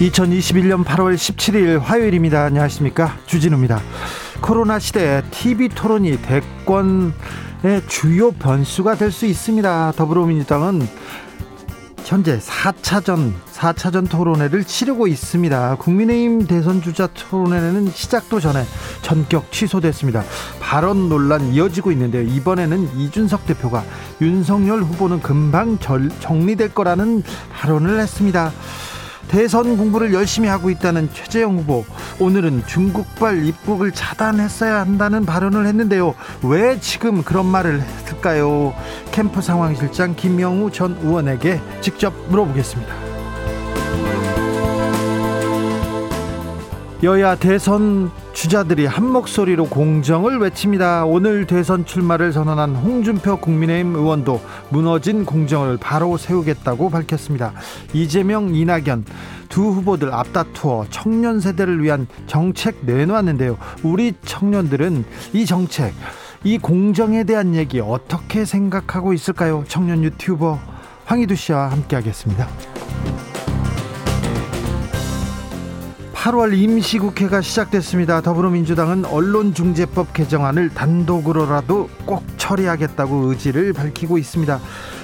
2021년 8월 17일 화요일입니다. 안녕하십니까. 주진우입니다. 코로나 시대에 TV 토론이 대권의 주요 변수가 될 수 있습니다. 더불어민주당은 현재 4차전 4차전 토론회를 치르고 있습니다. 국민의힘 대선 주자 토론회는 시작도 전에 전격 취소됐습니다. 발언 논란 이어지고 있는데요. 이번에는 이준석 대표가 윤석열 후보는 금방 정리될 거라는 발언을 했습니다. 대선 공부를 열심히 하고 있다는 최재형 후보. 오늘은 중국발 입국을 차단했어야 한다는 발언을 했는데요. 왜 지금 그런 말을 했을까요? 캠프 상황실장 김명우 전 의원에게 직접 물어보겠습니다. 여야 대선 주자들이 한 목소리로 공정을 외칩니다. 오늘 대선 출마를 선언한 홍준표 국민의힘 의원도 무너진 공정을 바로 세우겠다고 밝혔습니다. 이재명, 이낙연 두 후보들 앞다투어 청년 세대를 위한 정책 내놓았는데요. 우리 청년들은 이 정책, 이 공정에 대한 얘기 어떻게 생각하고 있을까요? 청년 유튜버 황희두 씨와 함께하겠습니다. 8월 임시국회가 시작됐습니다. 더불어민주당은 언론중재법 개정안을 단독으로라도 꼭 처리하겠다고 의지를 밝히고 있습니다.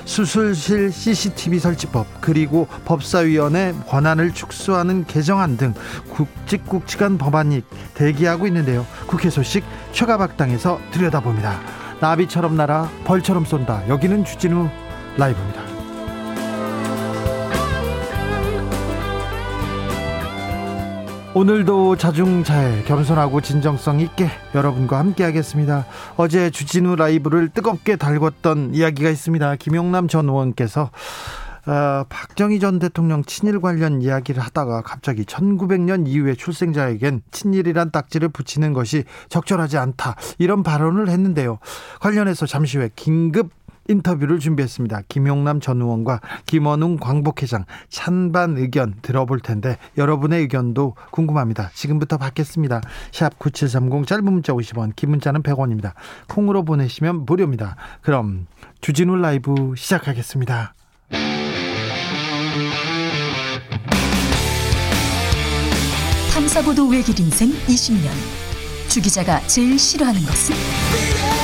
수술실 CCTV 설치법 그리고 법사위원회 권한을 축소하는 개정안 등 굵직굵직한 법안이 대기하고 있는데요. 국회 소식 최가박당에서 들여다봅니다. 나비처럼 날아 벌처럼 쏜다. 여기는 주진우 라이브입니다. 오늘도 자중자애 겸손하고 진정성 있게 여러분과 함께 하겠습니다. 어제 주진우 라이브를 뜨겁게 달궜던 이야기가 있습니다. 김용남 전 의원께서 어, 박정희 전 대통령 친일 관련 이야기를 하다가 갑자기 1900년 이후에 출생자에겐 친일이란 딱지를 붙이는 것이 적절하지 않다 이런 발언을 했는데요. 관련해서 잠시 후에 긴급 인터뷰를 준비했습니다. 김용남 전 의원과 김원웅 광복회장 찬반 의견 들어볼 텐데 여러분의 의견도 궁금합니다. 지금부터 받겠습니다. 샵 9730 짧은 문자 50원 긴 문자는 100원입니다. 콩으로 보내시면 무료입니다. 그럼 주진우 라이브 시작하겠습니다. 탐사보도 외길 인생 20년 주 기자가 제일 싫어하는 것은?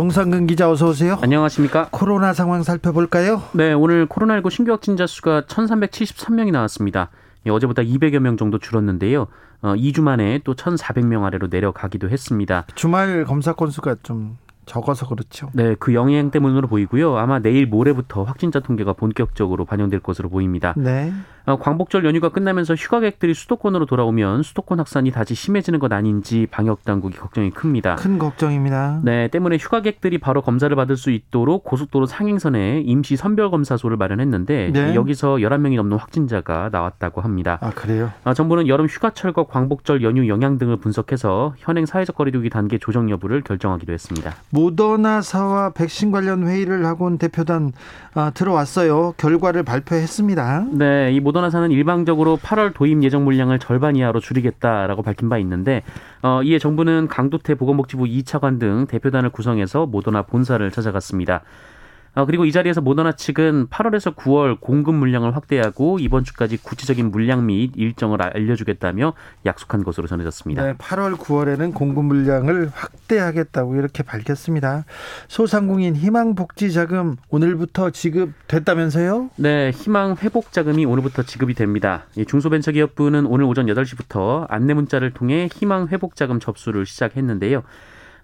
정상근 기자 어서 오세요. 안녕하십니까? 코로나 상황 살펴볼까요? 네, 오늘 코로나19 신규 확진자 수가 1,373명이 나왔습니다. 예, 어제보다 200여 명 정도 줄었는데요. 어, 2주 만에 또 1,400명 아래로 내려가기도 했습니다. 주말 검사 건수가 좀 적어서 그렇죠. 네, 그 영향 때문으로 보이고요. 아마 내일 모레부터 확진자 통계가 본격적으로 반영될 것으로 보입니다. 네. 어, 광복절 연휴가 끝나면서 휴가객들이 수도권으로 돌아오면 수도권 확산이 다시 심해지는 것 아닌지 방역 당국이 걱정이 큽니다. 큰 걱정입니다. 네, 때문에 휴가객들이 바로 검사를 받을 수 있도록 고속도로 상행선에 임시 선별 검사소를 마련했는데 네. 여기서 11명이 넘는 확진자가 나왔다고 합니다. 아, 그래요? 아, 정부는 여름 휴가철과 광복절 연휴 영향 등을 분석해서 현행 사회적 거리두기 단계 조정 여부를 결정하기로 했습니다. 모더나사와 백신 관련 회의를 하고 온 대표단 아, 들어왔어요. 결과를 발표했습니다. 네, 이 모더나 사는 일방적으로 8월 도입 예정 물량을 절반 이하로 줄이겠다라고 밝힌 바 있는데 어, 이에 정부는 강두태 보건복지부 2차관 등 대표단을 구성해서 모더나 본사를 찾아갔습니다. 어, 그리고 이 자리에서 모더나 측은 8월에서 9월 공급 물량을 확대하고 이번 주까지 구체적인 물량 및 일정을 알려주겠다며 약속한 것으로 전해졌습니다. 네, 8월, 9월에는 공급 물량을 확대하겠다고 이렇게 밝혔습니다. 소상공인 희망복지자금 오늘부터 지급됐다면서요? 네, 희망 회복 자금이 오늘부터 지급이 됩니다. 중소벤처기업부는 오늘 오전 8시부터 안내 문자를 통해 희망 회복 자금 접수를 시작했는데요.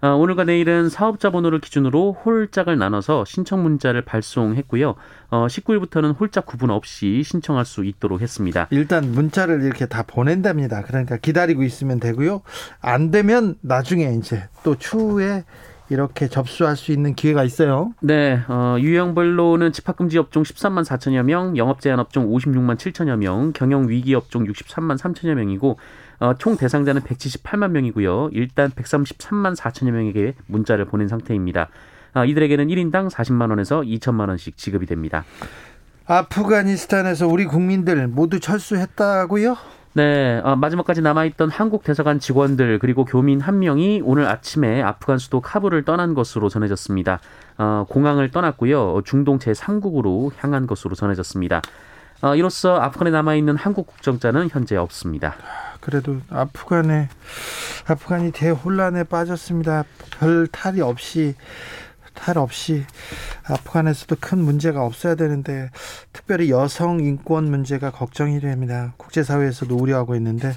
어, 오늘과 내일은 사업자 번호를 기준으로 홀짝을 나눠서 신청 문자를 발송했고요. 어, 19일부터는 홀짝 구분 없이 신청할 수 있도록 했습니다. 일단 문자를 이렇게 다 보낸답니다. 그러니까 기다리고 있으면 되고요. 안 되면 나중에 이제 또 추후에 이렇게 접수할 수 있는 기회가 있어요. 네, 어, 유형별로는 집합금지 업종 13만 4천여 명, 영업 제한 업종 56만 7천여 명, 경영 위기 업종 63만 3천여 명이고 어, 총 대상자는 178만 명이고요. 일단 133만 4천여 명에게 문자를 보낸 상태입니다. 어, 이들에게는 1인당 40만 원에서 2천만 원씩 지급이 됩니다. 아프가니스탄에서 우리 국민들 모두 철수했다고요? 네, 어, 마지막까지 남아있던 한국 대사관 직원들 그리고 교민 한 명이 오늘 아침에 아프간 수도 카불을 떠난 것으로 전해졌습니다. 어, 공항을 떠났고요. 중동 제 3국으로 향한 것으로 전해졌습니다. 어, 이로써 아프간에 남아있는 한국 국정자는 현재 없습니다. 그래도 아프간에 아프간이 대혼란에 빠졌습니다. 별 탈이 없이 탈 없이 아프간에서도 큰 문제가 없어야 되는데 특별히 여성 인권 문제가 걱정이 됩니다. 국제사회에서도 우려하고 있는데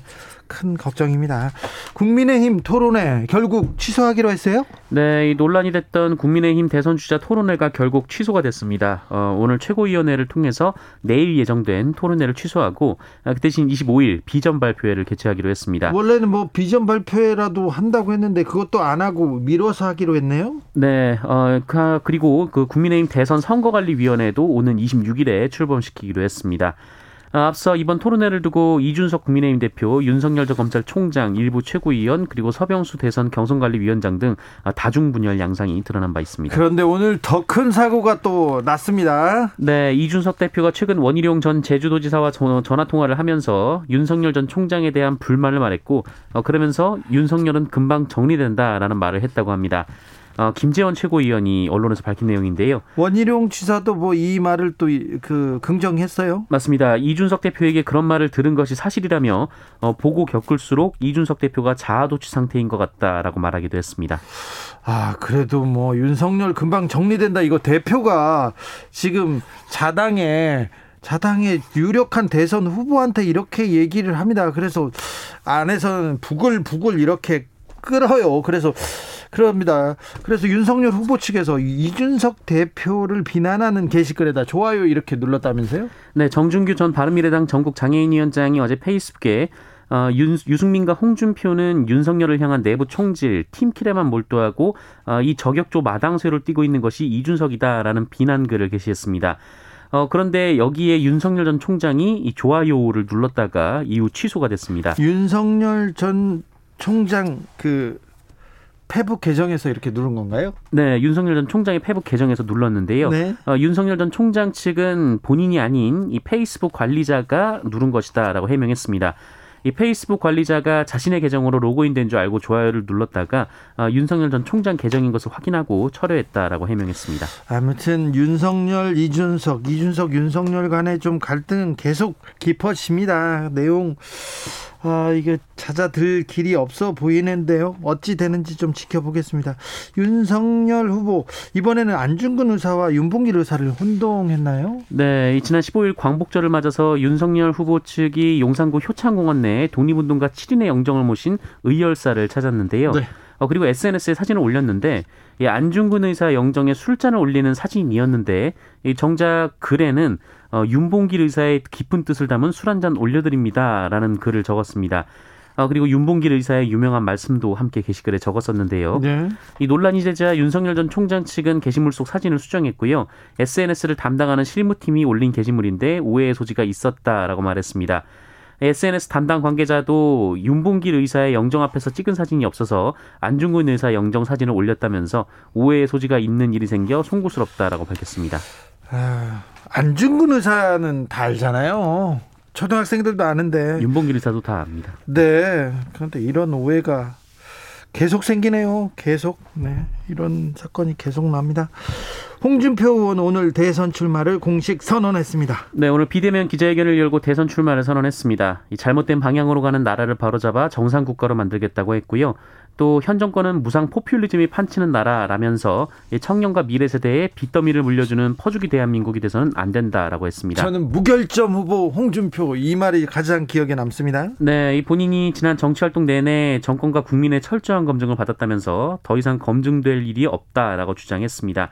큰 걱정입니다. 국민의힘 토론회 결국 취소하기로 했어요? 네, 이 논란이 됐던 국민의힘 대선 주자 토론회가 결국 취소가 됐습니다. 어, 오늘 최고위원회를 통해서 내일 예정된 토론회를 취소하고 아, 그 대신 25일 비전 발표회를 개최하기로 했습니다. 원래는 뭐 비전 발표회라도 한다고 했는데 그것도 안 하고 미뤄서 하기로 했네요. 네, 어, 그리고 그 국민의힘 대선 선거관리위원회도 오는 26일에 출범시키기로 했습니다. 아, 앞서 이번 토론회를 두고 이준석 국민의힘 대표, 윤석열 전 검찰총장, 일부 최고위원 그리고 서병수 대선 경선관리위원장 등 아, 다중 분열 양상이 드러난 바 있습니다. 그런데 오늘 더 큰 사고가 또 났습니다. 네, 이준석 대표가 최근 원희룡 전 제주도지사와 전화 통화를 하면서 윤석열 전 총장에 대한 불만을 말했고 어, 그러면서 윤석열은 금방 정리된다라는 말을 했다고 합니다. 어, 김재원 최고위원이 언론에서 밝힌 내용인데요. 원희룡 지사도 뭐 이 말을 또 그 긍정했어요? 맞습니다. 이준석 대표에게 그런 말을 들은 것이 사실이라며 어, 보고 겪을수록 이준석 대표가 자아도취 상태인 것 같다라고 말하기도 했습니다. 아 그래도 뭐 윤석열 금방 정리된다 이거 대표가 지금 자당에 자당의 유력한 대선 후보한테 이렇게 얘기를 합니다. 그래서 안에서는 부글부글 이렇게 끌어요. 그래서 그럽니다. 그래서 윤석열 후보 측에서 이준석 대표를 비난하는 게시글에다 좋아요 이렇게 눌렀다면서요? 네, 정준규 전 바른미래당 전국 장애인위원장이 어제 페이스북에 어, 윤, 유승민과 홍준표는 윤석열을 향한 내부 총질, 팀킬에만 몰두하고 어, 이 저격조 마당쇠를 띄고 있는 것이 이준석이다라는 비난글을 게시했습니다. 어, 그런데 여기에 윤석열 전 총장이 이 좋아요를 눌렀다가 이후 취소가 됐습니다. 윤석열 전 총장 그 페북 계정에서 이렇게 누른 건가요? 네, 윤석열 전 총장의 페북 계정에서 눌렀는데요. 네. 어, 윤석열 전 총장 측은 본인이 아닌 이 페이스북 관리자가 누른 것이다라고 해명했습니다. 이 페이스북 관리자가 자신의 계정으로 로그인된 줄 알고 좋아요를 눌렀다가 어, 윤석열 전 총장 계정인 것을 확인하고 철회했다라고 해명했습니다. 아무튼 윤석열, 이준석, 이준석, 윤석열 간에 좀 갈등은 계속 깊어집니다. 내용 아, 이게 찾아들 길이 없어 보이는데요. 어찌 되는지 좀 지켜보겠습니다. 윤석열 후보 이번에는 안중근 의사와 윤봉길 의사를 혼동했나요? 네, 지난 15일 광복절을 맞아서 윤석열 후보 측이 용산구 효창공원 내 독립운동가 7인의 영정을 모신 의열사를 찾았는데요. 네. 어, 그리고 SNS에 사진을 올렸는데 이 안중근 의사 영정에 술잔을 올리는 사진이었는데 이 정작 글에는 어, 윤봉길 의사의 깊은 뜻을 담은 술 한 잔 올려드립니다라는 글을 적었습니다. 어, 그리고 윤봉길 의사의 유명한 말씀도 함께 게시글에 적었었는데요. 네. 이 논란이 되자 윤석열 전 총장 측은 게시물 속 사진을 수정했고요. SNS를 담당하는 실무팀이 올린 게시물인데 오해의 소지가 있었다라고 말했습니다. SNS 담당 관계자도 윤봉길 의사의 영정 앞에서 찍은 사진이 없어서 안중근 의사 영정 사진을 올렸다면서 오해의 소지가 있는 일이 생겨 송구스럽다라고 밝혔습니다. 아, 안중근 의사는 다 알잖아요. 초등학생들도 아는데. 윤봉길 의사도 다 압니다. 네. 그런데 이런 오해가 계속 생기네요. 계속. 네. 이런 사건이 계속 납니다. 홍준표 의원 오늘 대선 출마를 공식 선언했습니다. 네, 오늘 비대면 기자회견을 열고 대선 출마를 선언했습니다. 이 잘못된 방향으로 가는 나라를 바로잡아 정상 국가로 만들겠다고 했고요. 또 현 정권은 무상 포퓰리즘이 판치는 나라라면서 청년과 미래 세대에 빚더미를 물려주는 퍼주기 대한민국이 돼서는 안 된다라고 했습니다. 저는 무결점 후보 홍준표 이 말이 가장 기억에 남습니다. 네, 이 본인이 지난 정치 활동 내내 정권과 국민의 철저한 검증을 받았다면서 더 이상 검증될 일이 없다라고 주장했습니다.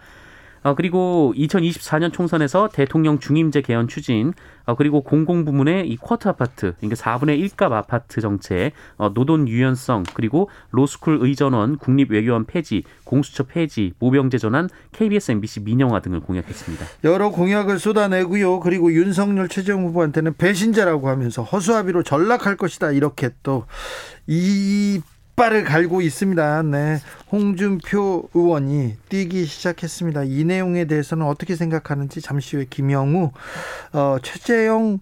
어, 그리고 2024년 총선에서 대통령 중임제 개헌 추진, 어, 그리고 공공부문의 이 쿼터 아파트, 그러니까 4분의 1값 아파트 정책, 어, 노동 유연성, 그리고 로스쿨 의전원, 국립외교원 폐지, 공수처 폐지, 모병제 전환, KBS, MBC 민영화 등을 공약했습니다. 여러 공약을 쏟아내고요. 그리고 윤석열 최재형 후보한테는 배신자라고 하면서 허수아비로 전락할 것이다. 이렇게 또 이 깃발을 갈고 있습니다. 네. 홍준표 의원이 뛰기 시작했습니다. 이 내용에 대해서는 어떻게 생각하는지 잠시 후에 김영우, 어, 최재형,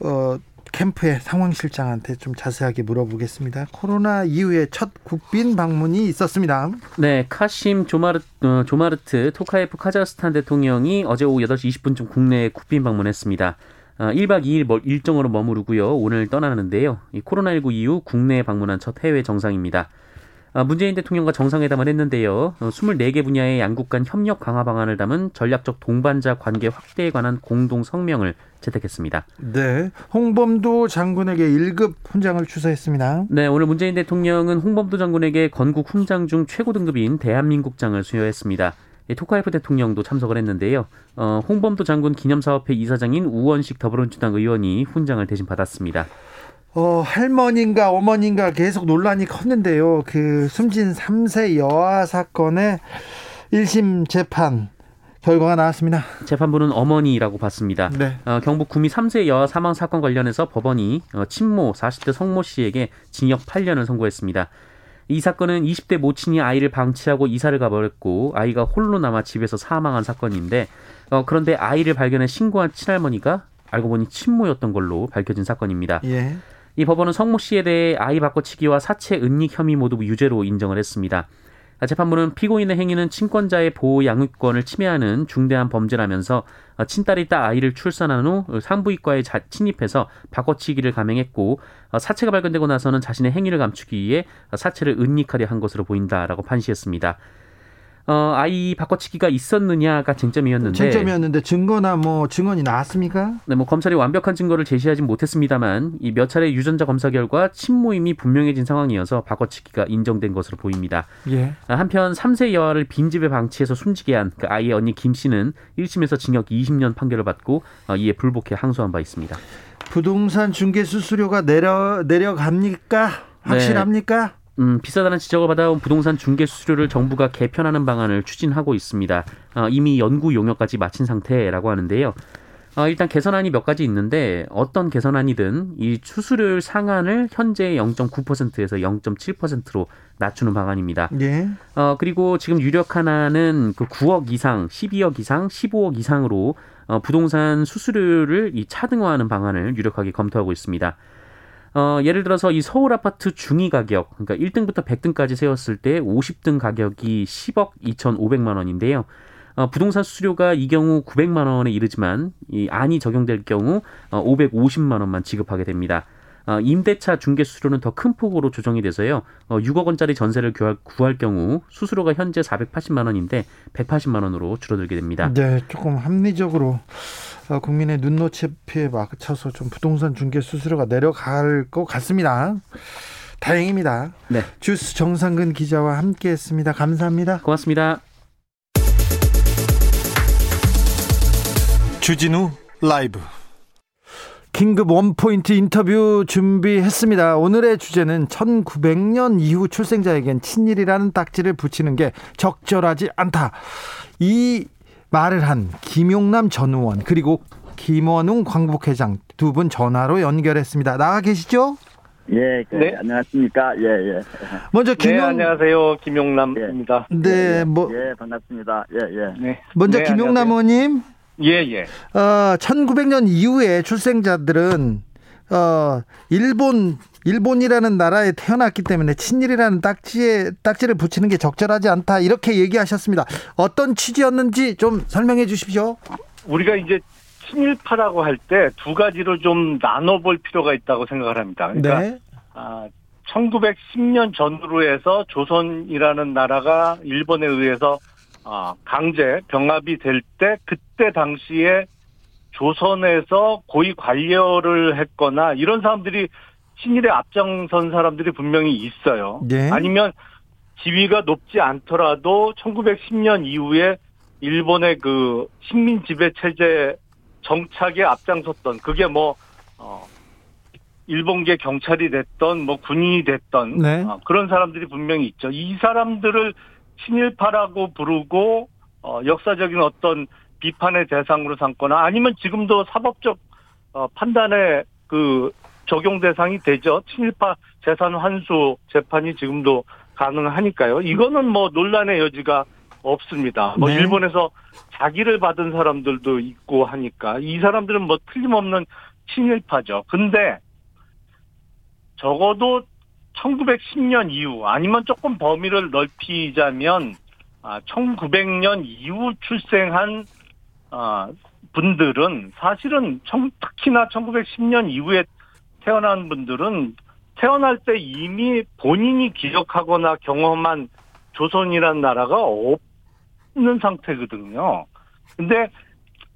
어, 캠프의 상황실장한테 좀 자세하게 물어보겠습니다. 코로나 이후에 첫 국빈 방문이 있었습니다. 네, 카심 조마르, 어, 조마르트 토카예프 카자흐스탄 대통령이 어제 오후 8시 20분쯤 국내에 국빈 방문했습니다. 1박 어, 2일 일정으로 머무르고요. 오늘 떠나는데요. 코로나19 이후 국내에 방문한 첫 해외 정상입니다. 어, 문재인 대통령과 정상회담을 했는데요. 24개 어, 분야의 양국 간 협력 강화 방안을 담은 전략적 동반자 관계 확대에 관한 공동 성명을 채택했습니다. 네. 홍범도 장군에게 1급 훈장을 추서했습니다. 네, 오늘 문재인 대통령은 홍범도 장군에게 건국 훈장 중 최고 등급인 대한민국장을 수여했습니다. 토카예프 대통령도 참석을 했는데요. 어, 홍범도 장군 기념사업회 이사장인 우원식 더불어민주당 의원이 훈장을 대신 받았습니다. 어, 할머니인가 어머니인가 계속 논란이 컸는데요. 그 숨진 3세 여아 사건의 1심 재판 결과가 나왔습니다. 재판부는 어머니라고 봤습니다. 네. 어, 경북 구미 3세 여아 사망 사건 관련해서 법원이 어, 친모 40대 성모 씨에게 징역 8년을 선고했습니다. 이 사건은 20대 모친이 아이를 방치하고 이사를 가버렸고 아이가 홀로 남아 집에서 사망한 사건인데 어, 그런데 아이를 발견해 신고한 친할머니가 알고 보니 친모였던 걸로 밝혀진 사건입니다. 예. 이 법원은 성모 씨에 대해 아이 바꿔치기와 사체 은닉 혐의 모두 유죄로 인정을 했습니다. 재판부는 피고인의 행위는 친권자의 보호 양육권을 침해하는 중대한 범죄라면서 친딸이 딸 아이를 출산한 후 산부인과에 침입해서 바꿔치기를 감행했고 사체가 발견되고 나서는 자신의 행위를 감추기 위해 사체를 은닉하려 한 것으로 보인다라고 판시했습니다. 어, 아이 바꿔치기가 있었느냐가 쟁점이었는데 쟁점이었는데 증거나 뭐 증언이 나왔습니까? 네, 뭐 검찰이 완벽한 증거를 제시하진 못했습니다만 이 몇 차례 유전자 검사 결과 친모임이 분명해진 상황이어서 바꿔치기가 인정된 것으로 보입니다. 예. 한편 3세 여아를 빈집에 방치해서 숨지게 한 그 아이의 언니 김 씨는 1심에서 징역 20년 판결을 받고 어, 이에 불복해 항소한 바 있습니다. 부동산 중개 수수료가 내려 내려갑니까? 확실합니까? 네. 음, 비싸다는 지적을 받아온 부동산 중개 수수료를 정부가 개편하는 방안을 추진하고 있습니다. 어, 이미 연구 용역까지 마친 상태라고 하는데요. 어, 일단 개선안이 몇 가지 있는데 어떤 개선안이든 이 수수료율 상한을 현재 0.9%에서 0.7%로 낮추는 방안입니다. 예. 어, 그리고 지금 유력 하나는 그 9억 이상, 12억 이상, 15억 이상으로 어, 부동산 수수료를 이 차등화하는 방안을 유력하게 검토하고 있습니다. 어, 예를 들어서 이 서울 아파트 중위 가격, 그러니까 1등부터 100등까지 세웠을 때 50등 가격이 10억 2,500만 원인데요. 어, 부동산 수수료가 이 경우 900만 원에 이르지만 이 안이 적용될 경우 어, 550만 원만 지급하게 됩니다. 어, 임대차 중개 수수료는 더 큰 폭으로 조정이 돼서요. 어, 6억 원짜리 전세를 구할, 구할 경우 수수료가 현재 480만 원인데 180만 원으로 줄어들게 됩니다. 네, 조금 합리적으로 어, 국민의 눈높이에 맞춰서 좀 부동산 중개 수수료가 내려갈 것 같습니다. 다행입니다. 네. 주스 정상근 기자와 함께했습니다. 감사합니다. 고맙습니다. 주진우 라이브. 긴급 원포인트 인터뷰 준비했습니다. 오늘의 주제는 1900년 이후 출생자에겐 친일이라는 딱지를 붙이는 게 적절하지 않다. 이 말을 한 김용남 전 의원 그리고 김원웅 광복회장 두 분 전화로 연결했습니다. 나와 계시죠? 예, 그, 네. 안녕하십니까? 예, 예. 먼저 김용 네, 안녕하세요. 김용남입니다. 예. 네, 예, 뭐 예, 반갑습니다. 예, 예. 네. 먼저 네, 김용남 의원님. 예, 예. 어, 1900년 이후에 출생자들은 어, 일본 일본이라는 나라에 태어났기 때문에 친일이라는 딱지에 딱지를 붙이는 게 적절하지 않다 이렇게 얘기하셨습니다. 어떤 취지였는지 좀 설명해 주십시오. 우리가 이제 친일파라고 할 때 두 가지로 좀 나눠볼 필요가 있다고 생각을 합니다. 그러니까 네. 아, 1910년 전후로 해서 조선이라는 나라가 일본에 의해서 아, 강제 병합이 될 때 그때 당시에 조선에서 고위 관료를 했거나 이런 사람들이 친일에 앞장선 사람들이 분명히 있어요. 네. 아니면 지위가 높지 않더라도 1910년 이후에 일본의 그 식민 지배 체제 정착에 앞장섰던 그게 뭐 어, 일본계 경찰이 됐던 뭐 군인이 됐던 네. 어, 그런 사람들이 분명히 있죠. 이 사람들을 친일파라고 부르고 어, 역사적인 어떤 비판의 대상으로 삼거나 아니면 지금도 사법적 어, 판단의 그 적용 대상이 되죠. 친일파 재산 환수 재판이 지금도 가능하니까요. 이거는 뭐 논란의 여지가 없습니다. 뭐 네. 일본에서 자기를 받은 사람들도 있고 하니까 이 사람들은 뭐 틀림없는 친일파죠. 근데 적어도 1910년 이후 아니면 조금 범위를 넓히자면 1900년 아, 이후 출생한 아, 분들은 사실은 특히나 1910년 이후에 태어난 분들은 태어날 때 이미 본인이 기억하거나 경험한 조선이란 나라가 없는 상태거든요. 근데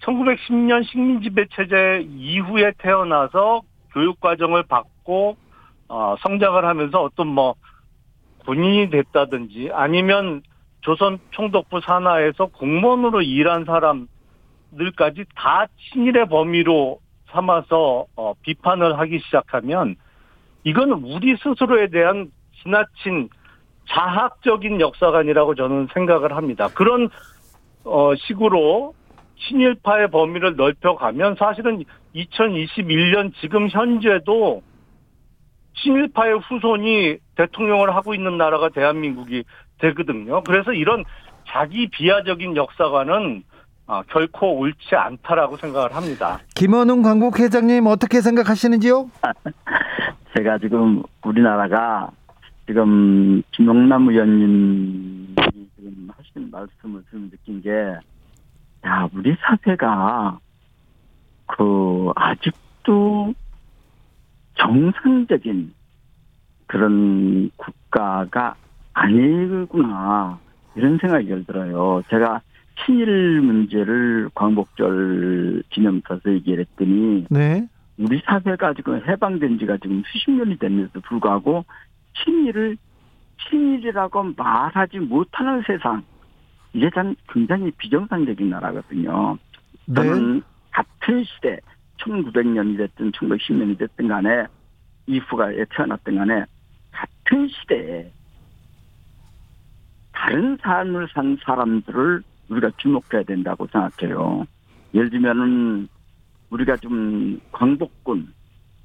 1910년 식민지 배 체제 이후에 태어나서 교육 과정을 받고 어, 성장을 하면서 어떤 뭐 군인이 됐다든지 아니면 조선 총독부 산하에서 공무원으로 일한 사람들까지 다 친일의 범위로 삼아서 어, 비판을 하기 시작하면 이거는 우리 스스로에 대한 지나친 자학적인 역사관이라고 저는 생각을 합니다. 그런 어, 식으로 친일파의 범위를 넓혀가면 사실은 2021년 지금 현재도 친일파의 후손이 대통령을 하고 있는 나라가 대한민국이 되거든요. 그래서 이런 자기 비하적인 역사관은 어, 결코 옳지 않다라고 생각을 합니다. 김원웅 광국회장님 어떻게 생각하시는지요? 제가 지금 우리나라가 지금 김용남 의원님이 지금 하신 말씀을 좀 느낀 게, 야, 우리 사회가 그 아직도 정상적인 그런 국가가 아니구나 이런 생각이 들어요. 제가 친일 문제를 광복절 기념사서 얘기를 했더니 네. 우리 사회가 지금 해방된 지가 지금 수십 년이 됐는데도 불구하고 친일을 친일이라고 말하지 못하는 세상 이게 참 굉장히 비정상적인 나라거든요. 네. 저는 같은 시대 1900년이 됐든 1910년이 됐든 간에 이후가 태어났든 간에 같은 시대에 다른 삶을 산 사람들을 우리가 주목해야 된다고 생각해요. 예를 들면은 우리가 좀 광복군,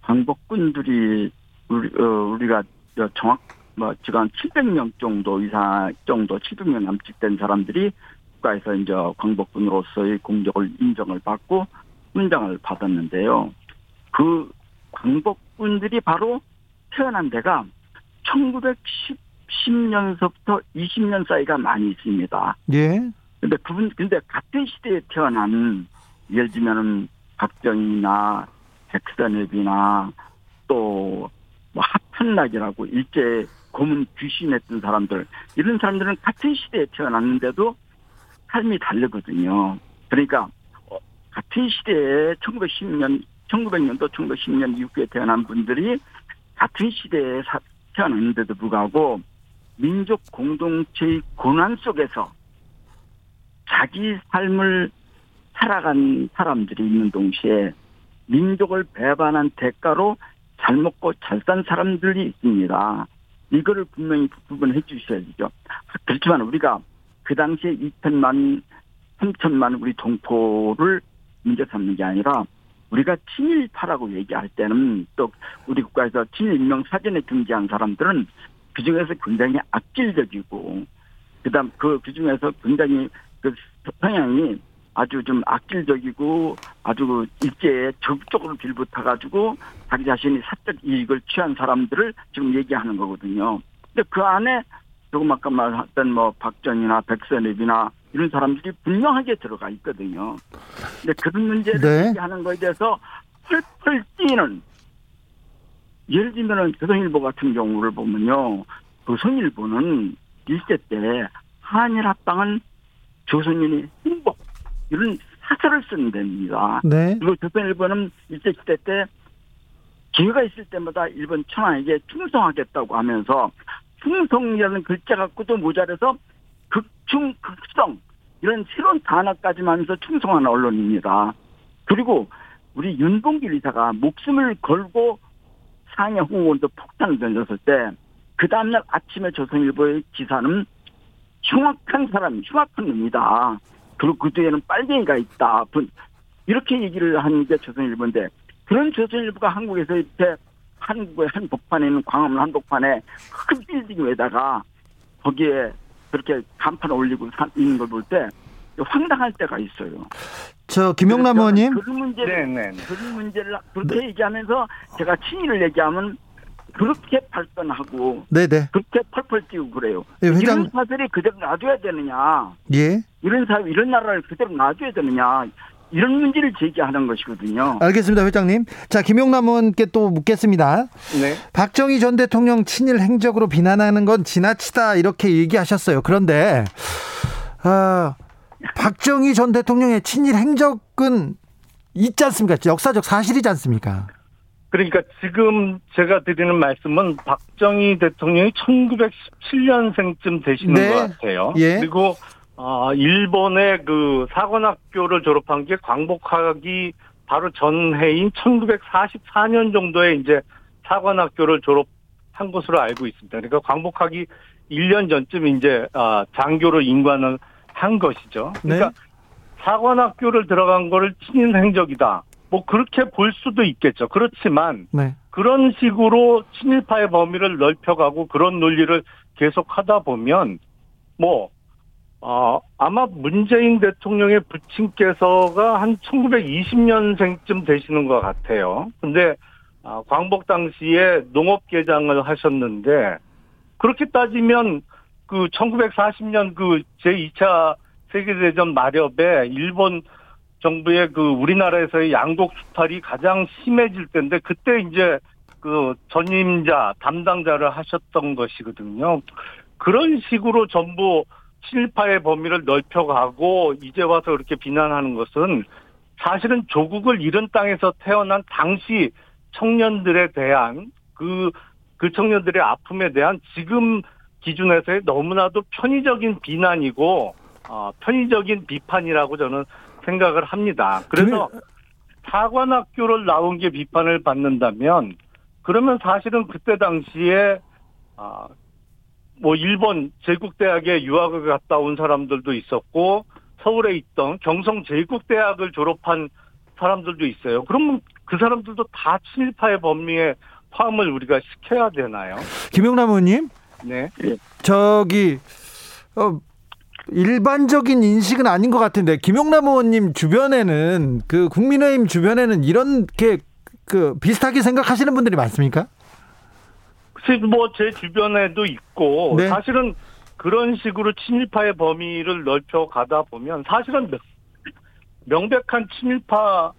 광복군들이 우리 어, 우리가 정확 뭐 지금 한 700명 정도 이상 정도 700명 남짓된 사람들이 국가에서 이제 광복군으로서의 공적을 인정을 받고 훈장을 받았는데요. 그 광복군들이 바로 태어난 데가 1910년서부터 20년 사이가 많이 있습니다. 예. 근데 그분 근데 같은 시대에 태어난 예를 들면은 박정희나 백선엽이나 또뭐 하천락이라고 일제 고문 귀신했던 사람들 이런 사람들은 같은 시대에 태어났는데도 삶이 다르거든요. 그러니까 어, 같은 시대에 1910년 1900년도 1910년 이후에 태어난 분들이 같은 시대에 태어났는데도 불구하고 민족 공동체의 고난 속에서 자기 삶을 살아간 사람들이 있는 동시에 민족을 배반한 대가로 잘 먹고 잘 산 사람들이 있습니다. 이거를 분명히 구분해 주셔야죠. 그렇지만 우리가 그 당시에 2천만, 3천만 우리 동포를 문제 삼는 게 아니라 우리가 친일파라고 얘기할 때는 또 우리 국가에서 친일 인명 사전에 등재한 사람들은 그 중에서 굉장히 악질적이고 그다음 그 그중에서 굉장히 그 성향이 아주 좀 악질적이고 아주 일제에 적극적으로 빌붙어가지고 자기 자신이 사적 이익을 취한 사람들을 지금 얘기하는 거거든요. 근데 그 안에 조금 아까 말했던 뭐 박정희나 백선엽이나 이런 사람들이 분명하게 들어가 있거든요. 근데 그런 문제를 네. 얘기하는 거에 대해서 펄펄 뛰는 예를 들면은 조선일보 같은 경우를 보면요. 조선일보는 일제 때 한일 합방은 조선인이 행복 이런 사설을 쓰는 데입니다. 네. 그리고 조선일보는 일제 시대 때 기회가 있을 때마다 일본 천황에게 충성하겠다고 하면서 충성이라는 글자 갖고도 모자라서 극충, 극성 이런 새로운 단어까지 만면서 충성하는 언론입니다. 그리고 우리 윤봉길 이사가 목숨을 걸고 상해 홍원도 폭탄을 던졌을 때 그 다음날 아침에 조선일보의 기사는 흉악한 사람, 흉악한 놈이다. 그리고 그 뒤에는 빨갱이가 있다. 이렇게 얘기를 하는 게 조선일보인데 그런 조선일보가 한국에서 이렇게 한국의 한 복판에 있는 광화문 한복판에 큰 빌딩 에다가 거기에 그렇게 간판 올리고 있는 걸 볼 때 황당할 때가 있어요. 저 김용남 의원님 그런 문제를 네네. 그런 문제를 그렇게 네. 얘기하면서 제가 친일을 얘기하면 그렇게 발전하고 네네. 그렇게 펄펄 뛰고 그래요. 네, 회장... 이런 사들이 그대로 놔둬야 되느냐? 예. 이런 사 이런 나라를 그대로 놔둬야 되느냐? 이런 문제를 제기하는 것이거든요. 알겠습니다, 회장님. 자, 김용남 의원께 또 묻겠습니다. 네. 박정희 전 대통령 친일 행적으로 비난하는 건 지나치다 이렇게 얘기하셨어요. 그런데 어, 박정희 전 대통령의 친일 행적은 있지 않습니까? 역사적 사실이지 않습니까? 그러니까 지금 제가 드리는 말씀은 박정희 대통령이 1917년생쯤 되시는 네. 것 같아요. 예. 그리고 아, 일본의 그 사관학교를 졸업한 게 광복하기 바로 전해인 1944년 정도에 이제 사관학교를 졸업한 것으로 알고 있습니다. 그러니까 광복하기 1년 전쯤 이제 아, 장교로 인관을 한 것이죠. 그러니까 네. 사관학교를 들어간 거를 친인 행적이다. 뭐 그렇게 볼 수도 있겠죠. 그렇지만 네. 그런 식으로 친일파의 범위를 넓혀가고 그런 논리를 계속하다 보면 뭐 어, 아마 문재인 대통령의 부친께서가 한 1920년생쯤 되시는 것 같아요. 근데, 아, 광복 당시에 농업 개장을 하셨는데, 그렇게 따지면 그 1940년 그 제2차 세계대전 마렵에 일본 정부의 그 우리나라에서의 양곡 수탈이 가장 심해질 때인데, 그때 이제 그 전임자, 담당자를 하셨던 것이거든요. 그런 식으로 전부 친일파의 범위를 넓혀가고 이제 와서 그렇게 비난하는 것은 사실은 조국을 잃은 땅에서 태어난 당시 청년들에 대한 그, 그 청년들의 아픔에 대한 지금 기준에서의 너무나도 편의적인 비난이고, 어, 편의적인 비판이라고 저는 생각을 합니다. 그래서 사관학교를 나온 게 비판을 받는다면, 그러면 사실은 그때 당시에, 아, 뭐 일본 제국대학에 유학을 갔다 온 사람들도 있었고 서울에 있던 경성 제국대학을 졸업한 사람들도 있어요. 그러면 그 사람들도 다 친일파의 범위에 포함을 우리가 시켜야 되나요? 김영남 의원님. 네. 저기 어 일반적인 인식은 아닌 것 같은데 김용남 의원님 주변에는 그 국민의힘 주변에는 이런 게그 비슷하게 생각하시는 분들이 많습니까? 뭐제 주변에도 있고 네. 사실은 그런 식으로 친일파의 범위를 넓혀 가다 보면 사실은 명백한 친일파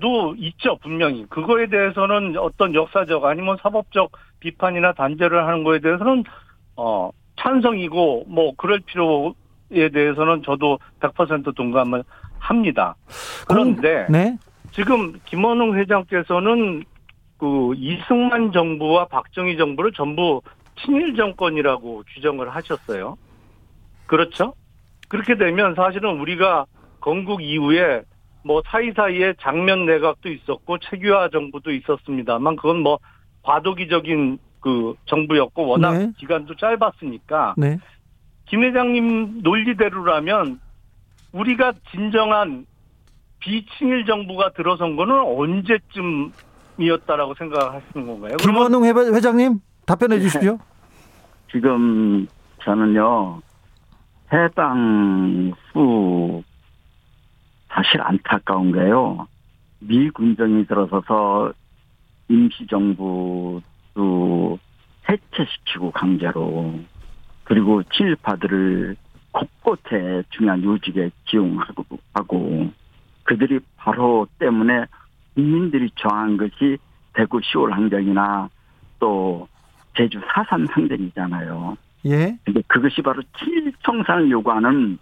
도 있죠 분명히 그거에 대해서는 어떤 역사적 아니면 사법적 비판이나 단죄를 하는 거에 대해서는 어 찬성이고 뭐 그럴 필요에 대해서는 저도 100% 동감을 합니다. 그런데 네? 지금 김원웅 회장께서는 그 이승만 정부와 박정희 정부를 전부 친일 정권이라고 규정을 하셨어요. 그렇죠? 그렇게 되면 사실은 우리가 건국 이후에 뭐 사이사이에 장면 내각도 있었고 최규하 정부도 있었습니다만 그건 뭐 과도기적인 그 정부였고 워낙 네. 기간도 짧았으니까 네. 김 회장님 논리대로라면 우리가 진정한 비친일 정부가 들어선 거는 언제쯤 이었다라고 생각하시는 건가요? 김원웅 회장님 답변해 주십시오. 지금 저는요 해방 후 사실 안타까운 게요. 미 군정이 들어서서 임시정부 도 해체시키고 강제로 그리고 친일파들을 곳곳에 중요한 요직에 기용하고 하고 그들이 바로 때문에 국민들이 정한 것이 대구 10월 항쟁이나 또 제주 4.3 항쟁이잖아요. 예. 근데 그것이 바로 친일 청산을 요구하는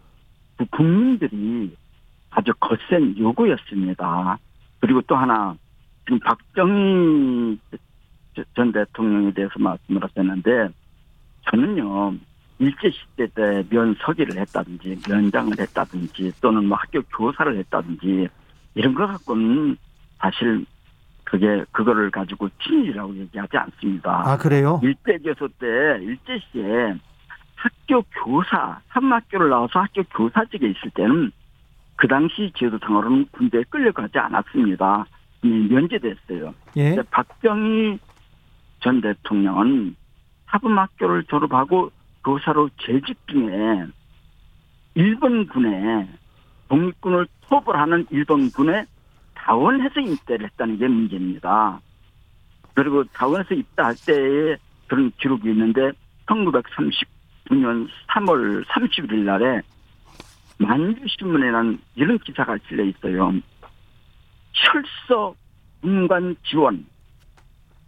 그 국민들이 아주 거센 요구였습니다. 그리고 또 하나 지금 박정희 전 대통령에 대해서 말씀을 하셨는데 저는요 일제시대 때 면서기를 했다든지 면장을 했다든지 또는 뭐 학교 교사를 했다든지 이런 거 갖고는 사실 그게 그거를 가지고 친일이라고 얘기하지 않습니다. 아 그래요? 일제 교수 때 일제 시에 학교 교사 삼학교를 나와서 학교 교사직에 있을 때는 그 당시 제도상으로는 군대에 끌려가지 않았습니다. 면제됐어요. 예. 박정희 전 대통령은 사범학교를 졸업하고 교사로 재직 중에 일본 군에 독립군을 토벌하는 일본 군에 자원해서 입대를 했다는 게 문제입니다. 그리고 자원해서 입대할 때에 그런 기록이 있는데 1939년 3월 30일 날에 만주신문에는 이런 기사가 실려 있어요. 철서 군관 지원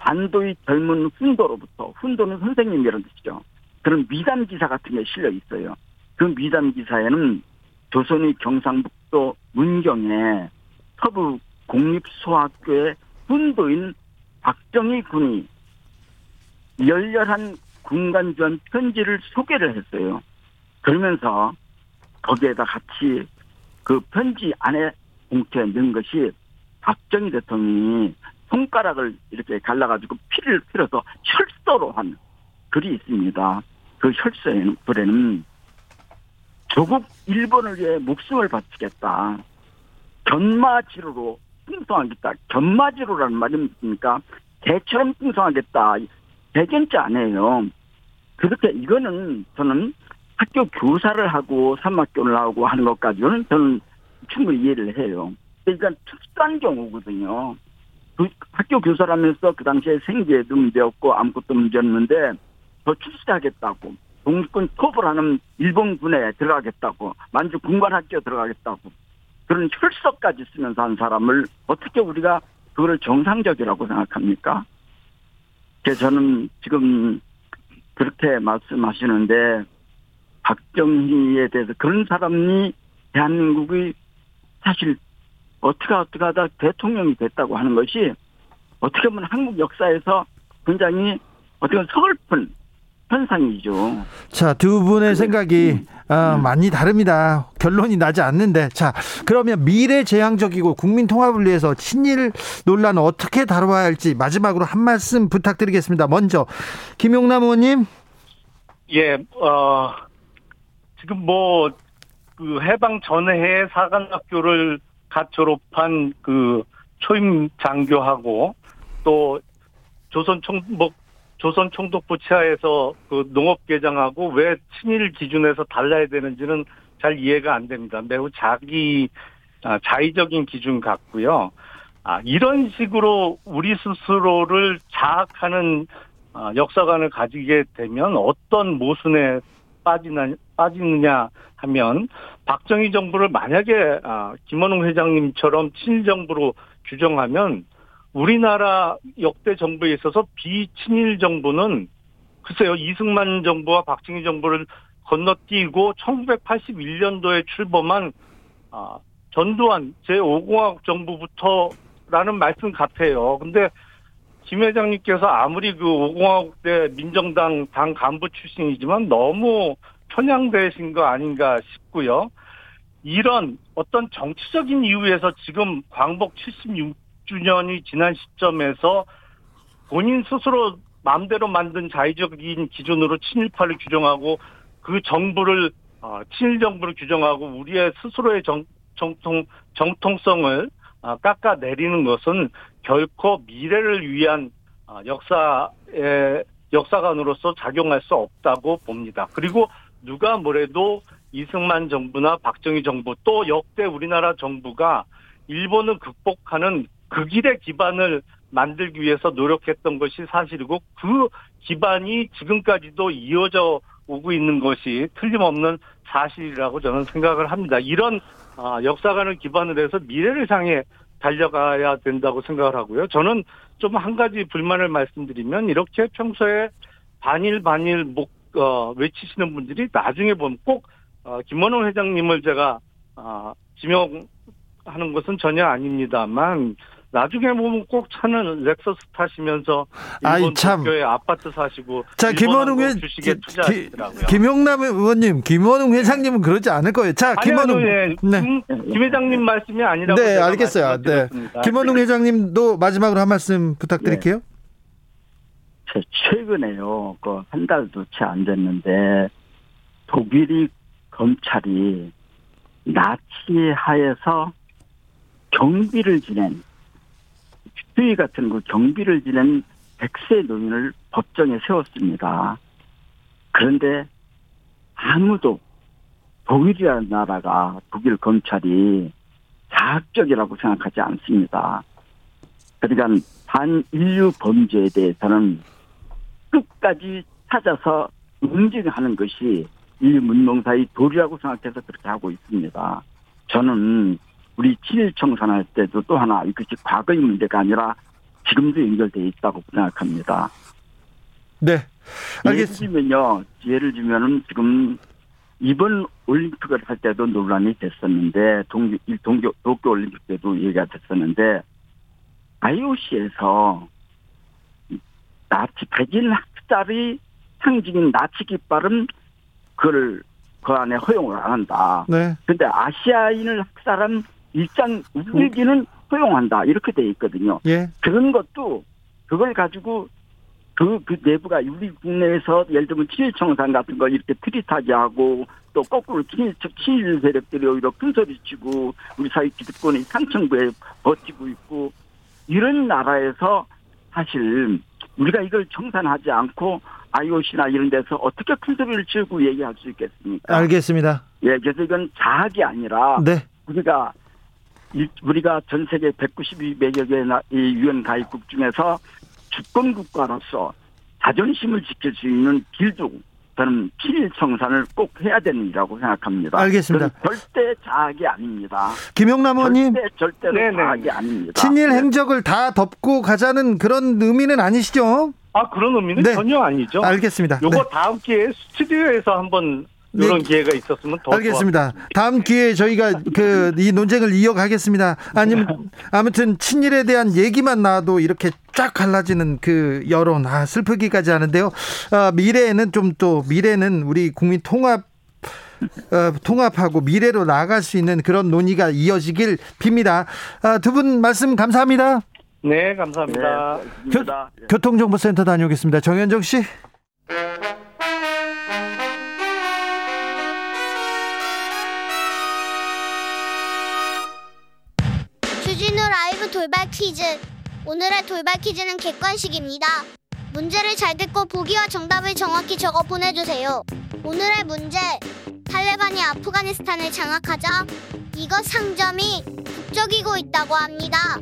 반도의 젊은 훈도로부터 훈도는 선생님이라는 뜻이죠. 그런 미담 기사 같은 게 실려 있어요. 그 미담 기사에는 조선의 경상북도 문경에 서부 공립소학교의 훈도인 박정희 군이 열렬한 군간 지원 편지를 소개를 했어요. 그러면서 거기에다 같이 그 편지 안에 봉투에 넣은 것이 박정희 대통령이 손가락을 이렇게 갈라가지고 피를 필어서 혈서로 한 글이 있습니다. 그 혈서에는 글에는 조국 일본을 위해 목숨을 바치겠다. 견마지로로 풍성하겠다. 견마지로라는 말이 뭡니까? 개처럼 풍성하겠다. 대견자 아니에요. 그렇게 이거는 저는 학교 교사를 하고 삼학교를 나오고 하는 것까지는 저는 충분히 이해를 해요. 그러니까 특수한 경우거든요. 그 학교 교사라면서 그 당시에 생계도 문제였고 아무것도 문제였는데 더 출세하겠다고 독립군 토벌 하는 일본군에 들어가겠다고 만주 군관학교 들어가겠다고 그런 혈서까지 쓰면서 한 사람을 어떻게 우리가 그거를 정상적이라고 생각합니까? 저는 지금 그렇게 말씀하시는데 박정희에 대해서 그런 사람이 대한민국의 사실 어떻게 어떻게 하다 대통령이 됐다고 하는 것이 어떻게 보면 한국 역사에서 굉장히 어떻게 보면 서글픈 현상이죠. 자, 두 분의 생각이 음. 어, 많이 다릅니다. 결론이 나지 않는데. 자, 그러면 미래 재앙적이고 국민 통합을 위해서 친일 논란을 어떻게 다뤄야 할지 마지막으로 한 말씀 부탁드리겠습니다. 먼저 김용남 의원님. 예, 어, 지금 뭐, 그 해방 전해에 사관학교를 갓 졸업한 그 초임 장교하고 또 조선 총목 뭐 조선 총독부 치하에서 그 농업 개장하고 왜 친일 기준에서 달라야 되는지는 잘 이해가 안 됩니다. 매우 자기 아, 자의적인 기준 같고요. 아, 이런 식으로 우리 스스로를 자학하는 아, 역사관을 가지게 되면 어떤 모순에 빠지나, 빠지느냐 하면 박정희 정부를 만약에 아, 김원웅 회장님처럼 친일 정부로 규정하면 우리나라 역대 정부에 있어서 비친일 정부는 글쎄요 이승만 정부와 박정희 정부를 건너뛰고 1981년도에 출범한 아, 전두환 제5공화국 정부부터라는 말씀 같아요. 근데 김 회장님께서 아무리 그 5공화국 때 민정당 당 간부 출신이지만 너무 편향되신 거 아닌가 싶고요. 이런 어떤 정치적인 이유에서 지금 광복 76주년이 지난 시점에서 본인 스스로 마음대로 만든 자의적인 기준으로 친일파를 규정하고 그 정부를 어, 친일 정부를 규정하고 우리의 스스로의 정, 정통 정통성을 어, 깎아 내리는 것은 결코 미래를 위한 어, 역사의 역사관으로서 작용할 수 없다고 봅니다. 그리고 누가 뭐래도 이승만 정부나 박정희 정부 또 역대 우리나라 정부가 일본을 극복하는 그 길의 기반을 만들기 위해서 노력했던 것이 사실이고 그 기반이 지금까지도 이어져 오고 있는 것이 틀림없는 사실이라고 저는 생각을 합니다. 이런 아, 역사관을 기반으로 해서 미래를 향해 달려가야 된다고 생각을 하고요. 저는 좀 한 가지 불만을 말씀드리면 이렇게 평소에 반일 반일 목 어, 외치시는 분들이 나중에 보면 꼭 어, 김원호 회장님을 제가 어, 지명하는 것은 전혀 아닙니다만 나중에 보면 꼭 차는 렉서스 타시면서 일본 도쿄에 아파트 사시고 자 김원웅 회 주식에 투자하시더라고요. 김용남 의원님, 김원웅 회장님은 그러지 않을 거예요. 자 김원웅 네. 김, 김 회장님 말씀이 아니라고 네 알겠어요. 네 김원웅 회장님도 마지막으로 한 말씀 부탁드릴게요. 네. 최근에요, 그 한 달도 채 안 됐는데 독일이 검찰이 나치 하에서 경비를 지낸 수위 같은 그 경비를 지낸 백세 노인을 법정에 세웠습니다. 그런데 아무도 독일이라는 나라가 독일 검찰이 자학적이라고 생각하지 않습니다. 그러니까 반인류 범죄에 대해서는 끝까지 찾아서 응징하는 것이 이 문명사의 도리라고 생각해서 그렇게 하고 있습니다. 저는 우리 친일 청산할 때도 또 하나 이것이 과거의 문제가 아니라 지금도 연결되어 있다고 생각합니다. 네. 알겠습니다. 예를 들면요. 예를 들면은 지금 이번 올림픽을 할 때도 논란이 됐었는데 동교 동교 도쿄 올림픽 때도 얘기가 됐었는데 IOC에서 나치 백인 학살의 상징인 나치 깃발은 그걸 그 안에 허용을 안 한다. 네. 근데 아시아인을 학살한 일장 우길기는 허용한다 이렇게 돼 있거든요. 예. 그런 것도 그걸 가지고 그, 그 내부가 우리 국내에서 예를 들면 친일청산 같은 거 이렇게 트릿하게 하고 또 거꾸로 친일, 친일 세력들이 오히려 큰 소리 치고 우리 사회 기득권이 상층부에 버티고 있고 이런 나라에서 사실 우리가 이걸 청산하지 않고 IOC나 이런 데서 어떻게 큰 소리를 치고 얘기할 수 있겠습니까? 알겠습니다. 예, 그래서 이건 자학이 아니라 네. 우리가 우리가 전 세계 192여 개의 유엔 가입국 중에서 주권 국가로서 자존심을 지킬 수 있는 길도 저는 필일 청산을 꼭 해야 되는 일이라고 생각합니다. 알겠습니다. 절대 자학이 아닙니다. 김용남 의원님. 절대, 절대로 네네. 자학이 아닙니다. 친일 네. 행적을 다 덮고 가자는 그런 의미는 아니시죠? 아, 그런 의미는 네. 전혀 아니죠. 알겠습니다. 요거 네. 다음 기회에 스튜디오에서 한번 이런 네. 기회가 있었으면 더 알겠습니다. 좋았습니다. 다음 기회에 저희가 그 이 논쟁을 이어가겠습니다. 아니면 아무튼 친일에 대한 얘기만 나와도 이렇게 쫙 갈라지는 그 여론 아 슬프기까지 하는데요. 아, 미래에는 좀 또 미래는 우리 국민 통합 어, 통합하고 미래로 나아갈 수 있는 그런 논의가 이어지길 빕니다. 아, 두분 말씀 감사합니다. 네, 감사합니다. 네, 교, 교통정보센터 다녀오겠습니다. 정현정 씨. 돌발 퀴즈. 오늘의 돌발 퀴즈는 객관식입니다. 문제를 잘 듣고 보기와 정답을 정확히 적어 보내주세요. 오늘의 문제. 탈레반이 아프가니스탄을 장악하자 이것 상점이 북적이고 있다고 합니다.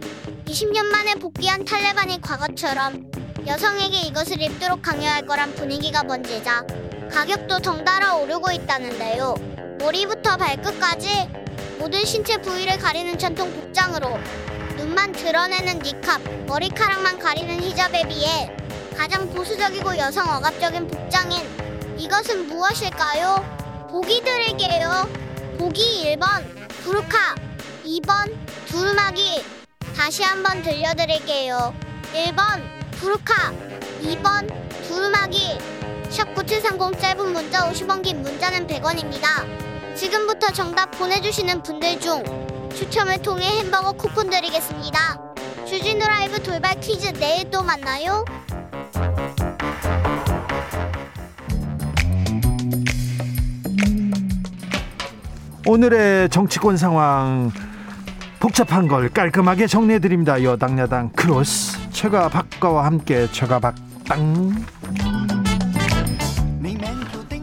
20년 만에 복귀한 탈레반이 과거처럼 여성에게 이것을 입도록 강요할 거란 분위기가 번지자 가격도 덩달아 오르고 있다는데요. 머리부터 발끝까지 모든 신체 부위를 가리는 전통 복장으로 눈만 드러내는 니캅, 머리카락만 가리는 히잡에 비해 가장 보수적이고 여성 억압적인 복장인 이것은 무엇일까요? 보기 드릴게요. 보기 1번 부르카, 2번 두루마기. 다시 한번 들려드릴게요. 1번 부르카, 2번 두루마기. 샵9730 짧은 문자 50원 긴 문자는 100원입니다. 지금부터 정답 보내주시는 분들 중 추첨을 통해 햄버거 쿠폰 드리겠습니다. 주진우 라이브 돌발 퀴즈 내일 또 만나요. 오늘의 정치권 상황 복잡한 걸 깔끔하게 정리해 드립니다. 여당 야당 크로스 최가 박과와 함께 최가 박당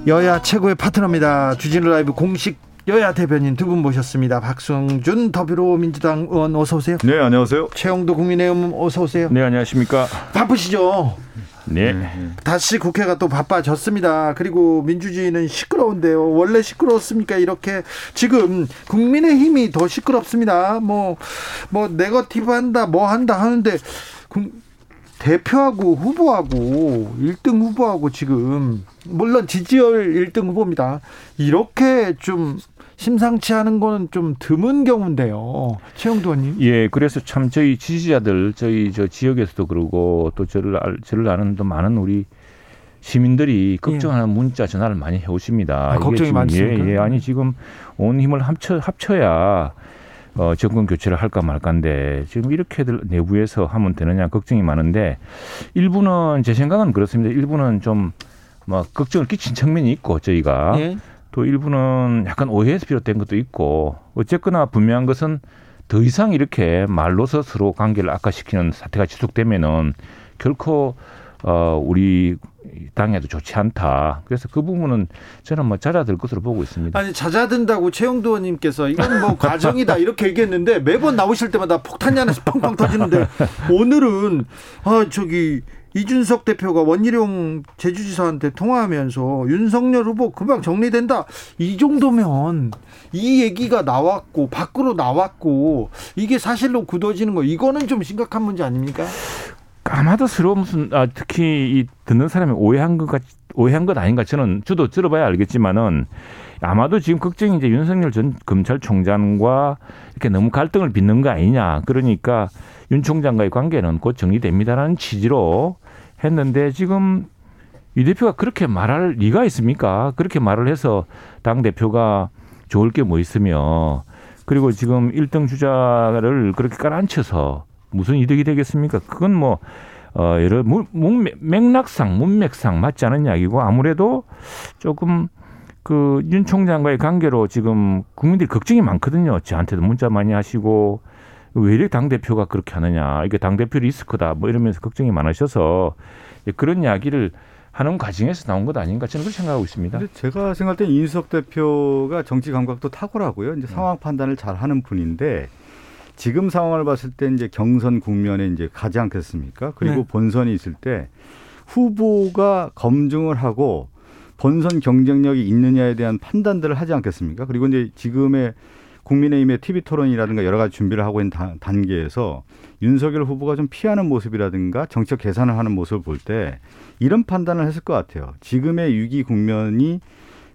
여야 최고의 파트너입니다. 주진우 라이브 공식 여야 대변인 두 분 모셨습니다. 박성준 더불어민주당 의원 어서 오세요. 네, 안녕하세요. 최형두 국민의힘 어서 오세요. 네, 안녕하십니까. 바쁘시죠? 네. 다시 국회가 또 바빠졌습니다. 그리고 민주주의는 시끄러운데요. 원래 시끄러웠습니까? 이렇게 지금 국민의힘이 더 시끄럽습니다. 뭐, 뭐, 네거티브 한다, 뭐 한다 하는데, 대표하고 후보하고 1등 후보하고 지금 물론 지지율 1등 후보입니다. 이렇게 좀 심상치 않은 거는 좀 드문 경우인데요. 최영도 의원님. 예, 그래서 참 저희 지지자들 저희 저 지역에서도 그러고 또 저를 저를 아는 또 많은 우리 시민들이 걱정하는 예. 문자 전화를 많이 해 오십니다. 아, 걱정이 많습니까? 예, 예, 아니 지금 온 힘을 합쳐 합쳐야 어, 정권 교체를 할까 말까인데 지금 이렇게들 내부에서 하면 되느냐 걱정이 많은데 일부는 제 생각은 그렇습니다. 일부는 좀뭐 걱정을 끼친 측면이 있고 저희가 예. 또 일부는 약간 오해에서 비롯된 것도 있고 어쨌거나 분명한 것은 더 이상 이렇게 말로서 서로 관계를 악화시키는 사태가 지속되면은 결코 어 우리 당에도 좋지 않다. 그래서 그 부분은 저는 뭐 잦아들 것으로 보고 있습니다. 아니 잦아든다고 최영도 의원님께서 이건 뭐 과정이다 이렇게 얘기했는데 매번 나오실 때마다 폭탄이 하나씩 팡팡 터지는데 오늘은 아 저기 이준석 대표가 원희룡 제주지사한테 통화하면서 윤석열 후보 금방 정리된다. 이 정도면 이 얘기가 나왔고 밖으로 나왔고 이게 사실로 굳어지는 거 이거는 좀 심각한 문제 아닙니까? 서로 무슨 아, 특히 이 듣는 사람이 오해한 것 같, 오해한 것 아닌가 저는 저도 들어봐야 알겠지만은 아마도 지금 걱정이 이제 윤석열 전 검찰총장과 이렇게 너무 갈등을 빚는 거 아니냐 그러니까 윤 총장과의 관계는 곧 정리됩니다라는 취지로 했는데 지금 이 대표가 그렇게 말할 리가 있습니까? 그렇게 말을 해서 당 대표가 좋을 게 뭐 있으며 그리고 지금 일등 주자를 그렇게 깔아앉혀서 무슨 이득이 되겠습니까? 그건 뭐 어, 여러 문, 맥락상 문맥상 맞지 않은 이야기고 아무래도 조금 그 윤 총장과의 관계로 지금 국민들이 걱정이 많거든요. 저한테도 문자 많이 하시고 왜 이렇게 당 대표가 그렇게 하느냐 이게 당 대표 리스크다 뭐 이러면서 걱정이 많으셔서 그런 이야기를 하는 과정에서 나온 것 아닌가 저는 그렇게 생각하고 있습니다. 제가 생각할 때 이준석 대표가 정치 감각도 탁월하고요. 이제 상황 판단을 잘 하는 분인데 지금 상황을 봤을 때 이제 경선 국면에 이제 가지 않겠습니까? 그리고 네. 본선이 있을 때 후보가 검증을 하고 본선 경쟁력이 있느냐에 대한 판단들을 하지 않겠습니까? 그리고 이제 지금의 국민의힘의 TV 토론이라든가 여러 가지 준비를 하고 있는 단계에서 윤석열 후보가 좀 피하는 모습이라든가 정책 계산을 하는 모습을 볼 때 이런 판단을 했을 것 같아요. 지금의 위기 국면이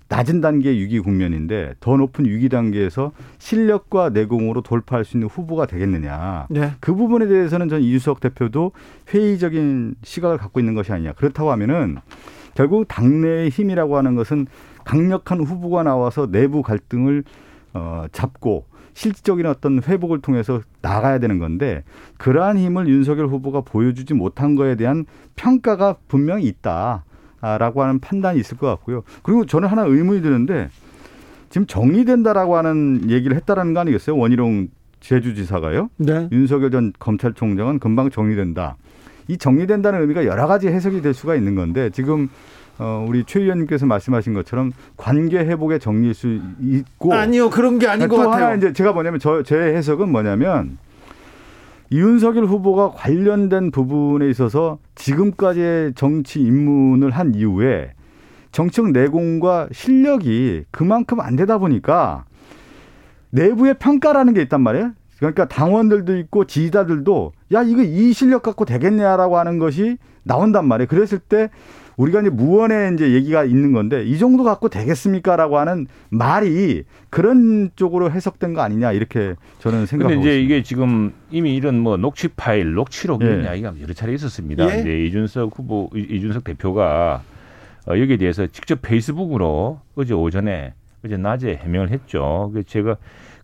낮은 단계의 위기 국면인데 더 높은 위기 단계에서 실력과 내공으로 돌파할 수 있는 후보가 되겠느냐. 네. 그 부분에 대해서는 전 이준석 대표도 회의적인 시각을 갖고 있는 것이 아니냐. 그렇다고 하면은 결국 당내의 힘이라고 하는 것은 강력한 후보가 나와서 내부 갈등을 어, 잡고 실질적인 어떤 회복을 통해서 나가야 되는 건데 그러한 힘을 윤석열 후보가 보여주지 못한 거에 대한 평가가 분명히 있다. 라고 하는 판단이 있을 것 같고요. 그리고 저는 하나 의문이 드는데 지금 정리된다라고 하는 얘기를 했다라는 거 아니겠어요? 원희룡 제주지사가요. 네. 윤석열 전 검찰총장은 금방 정리된다. 이 정리된다는 의미가 여러 가지 해석이 될 수가 있는 건데 지금 어, 우리 최 의원님께서 말씀하신 것처럼 관계 회복의 정리일 수 있고 아니요 그런 게 아닌 것 같아요. 하나 이제 제가 뭐냐면 저 제 해석은 뭐냐면 이윤석열 후보가 관련된 부분에 있어서 지금까지의 정치 입문을 한 이후에 정책 내공과 실력이 그만큼 안 되다 보니까 내부의 평가라는 게 있단 말이에요. 그러니까 당원들도 있고 지지자들도 야 이거 이 실력 갖고 되겠냐라고 하는 것이 나온단 말이에요. 그랬을 때 우리가 이제 무언의 이제 얘기가 있는 건데 이 정도 갖고 되겠습니까라고 하는 말이 그런 쪽으로 해석된 거 아니냐 이렇게 저는 생각하고 근데 이제 이게 지금 이미 이런 뭐 녹취 파일, 녹취록 이런 예. 이야기가 여러 차례 있었습니다. 예? 이제 이준석 후보, 이준석 대표가 어, 여기에 대해서 직접 페이스북으로 어제 오전에 어제 낮에 해명을 했죠. 그 제가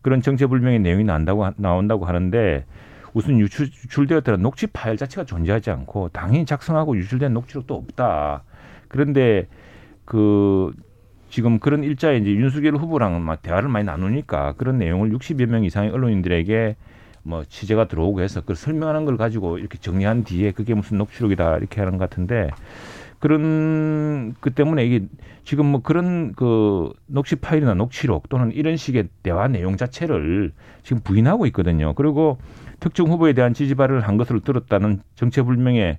그런 정체불명의 내용이 난다고 나온다고 하는데 우선 유출, 유출되었다는 녹취 파일 자체가 존재하지 않고 당연히 작성하고 유출된 녹취록도 없다. 그런데 그 지금 그런 일자에 이제 윤석열 후보랑 막 대화를 많이 나누니까 그런 내용을 60여 명 이상의 언론인들에게 뭐 취재가 들어오고 해서 그걸 설명하는 걸 가지고 이렇게 정리한 뒤에 그게 무슨 녹취록이다 이렇게 하는 것 같은데 그런 그 때문에 이게 지금 뭐 그런 그 녹취 파일이나 녹취록 또는 이런 식의 대화 내용 자체를 지금 부인하고 있거든요. 그리고 특정 후보에 대한 지지발을 한 것으로 들었다는 정체불명의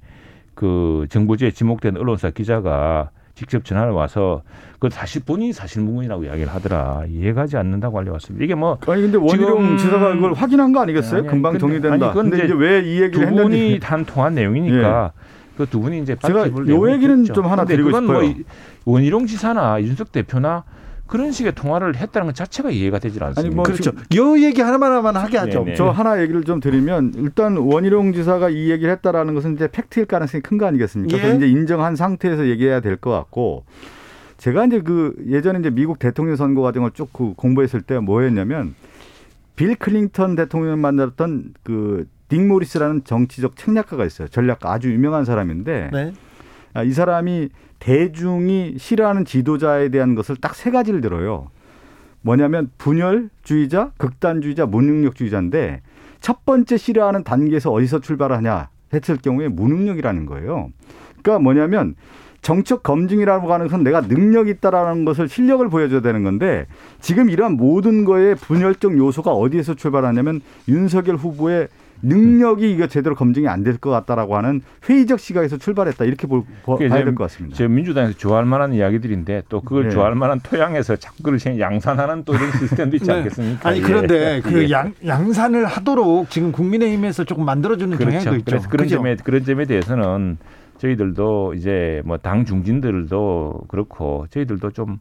그 정보지에 지목된 언론사 기자가 직접 전화를 와서 그 사실 본인이 사실무근이라고 이야기를 하더라 이해가지 않는다고 알려왔습니다. 이게 뭐 아니 근데 원희룡 지사가 그걸 확인한 거 아니겠어요? 아니, 금방 근데, 정리된다. 아니, 근데 이제 왜 이 얘기를 두 분이 단 통한 내용이니까 예. 그두 분이 이제 제가 요 얘기는 좀 하나 드리고 그건 싶어요. 뭐 원희룡 지사나 이준석 대표나 그런 식의 통화를 했다는 것 자체가 이해가 되질 않습니다. 아니 뭐 그렇죠. 요 얘기 하나만 하만 하게 하죠. 네네. 저 하나 얘기를 좀 드리면 일단 원희룡 지사가 이 얘기를 했다라는 것은 이제 팩트일 가능성이 큰 거 아니겠습니까? 예. 이제 인정한 상태에서 얘기해야 될 것 같고 제가 이제 그 예전에 이제 미국 대통령 선거 과정을 쭉 그 공부했을 때 뭐였냐면 빌 클린턴 대통령 만났던 그 딕 모리스라는 정치적 책략가가 있어요. 전략가 아주 유명한 사람인데 네. 아, 이 사람이 대중이 싫어하는 지도자에 대한 것을 딱 세 가지를 들어요. 뭐냐면 분열주의자, 극단주의자, 무능력주의자인데 첫 번째 싫어하는 단계에서 어디서 출발하냐 했을 경우에 무능력이라는 거예요. 그러니까 뭐냐면 정책 검증이라고 하는 것은 내가 능력이 있다라는 것을 실력을 보여줘야 되는 건데 지금 이런 모든 거에 분열적 요소가 어디에서 출발하냐면 윤석열 후보의 능력이 이거 제대로 검증이 안 될 것 같다라고 하는 회의적 시각에서 출발했다 이렇게 볼, 봐야 될 것 같습니다. 제 민주당에서 좋아할 만한 이야기들인데 또 그걸 네. 좋아할 만한 토양에서 자꾸 그걸 양산하는 또 이런 시스템도 있지 네. 않겠습니까? 아니 그런데 예. 그 양, 양산을 하도록 지금 국민의힘에서 조금 만들어주는 그렇죠. 경향도 있죠. 그래서 그런 그죠? 점에 그런 점에 대해서는 저희들도 이제 뭐 당 중진들도 그렇고 저희들도 좀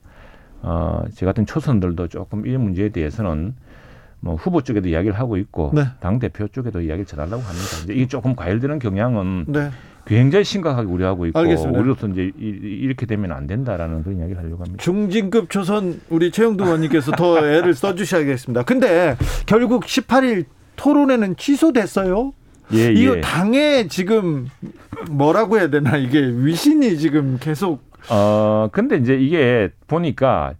어, 제 같은 초선들도 조금 이 문제에 대해서는 뭐 후보 쪽에도 이야기를 하고 있고 네. 당 대표 쪽에도 이야기를 전하려고 합니다. 이제 이게 조금 과열되는 경향은 네. 굉장히 심각하게 우려하고 있고 알겠습니다. 우리로서 이제 이렇게 되면 안 된다라는 그런 이야기를 하려고 합니다. 중진급 초선 우리 최영두 의원님께서 더 애를 써주셔야겠습니다. 근데 결국 18일 토론회는 취소됐어요. 예, 이거 예. 당에 지금 뭐라고 해야 되나 이게 위신이 지금 계속 어 근데 이제 이게 보니까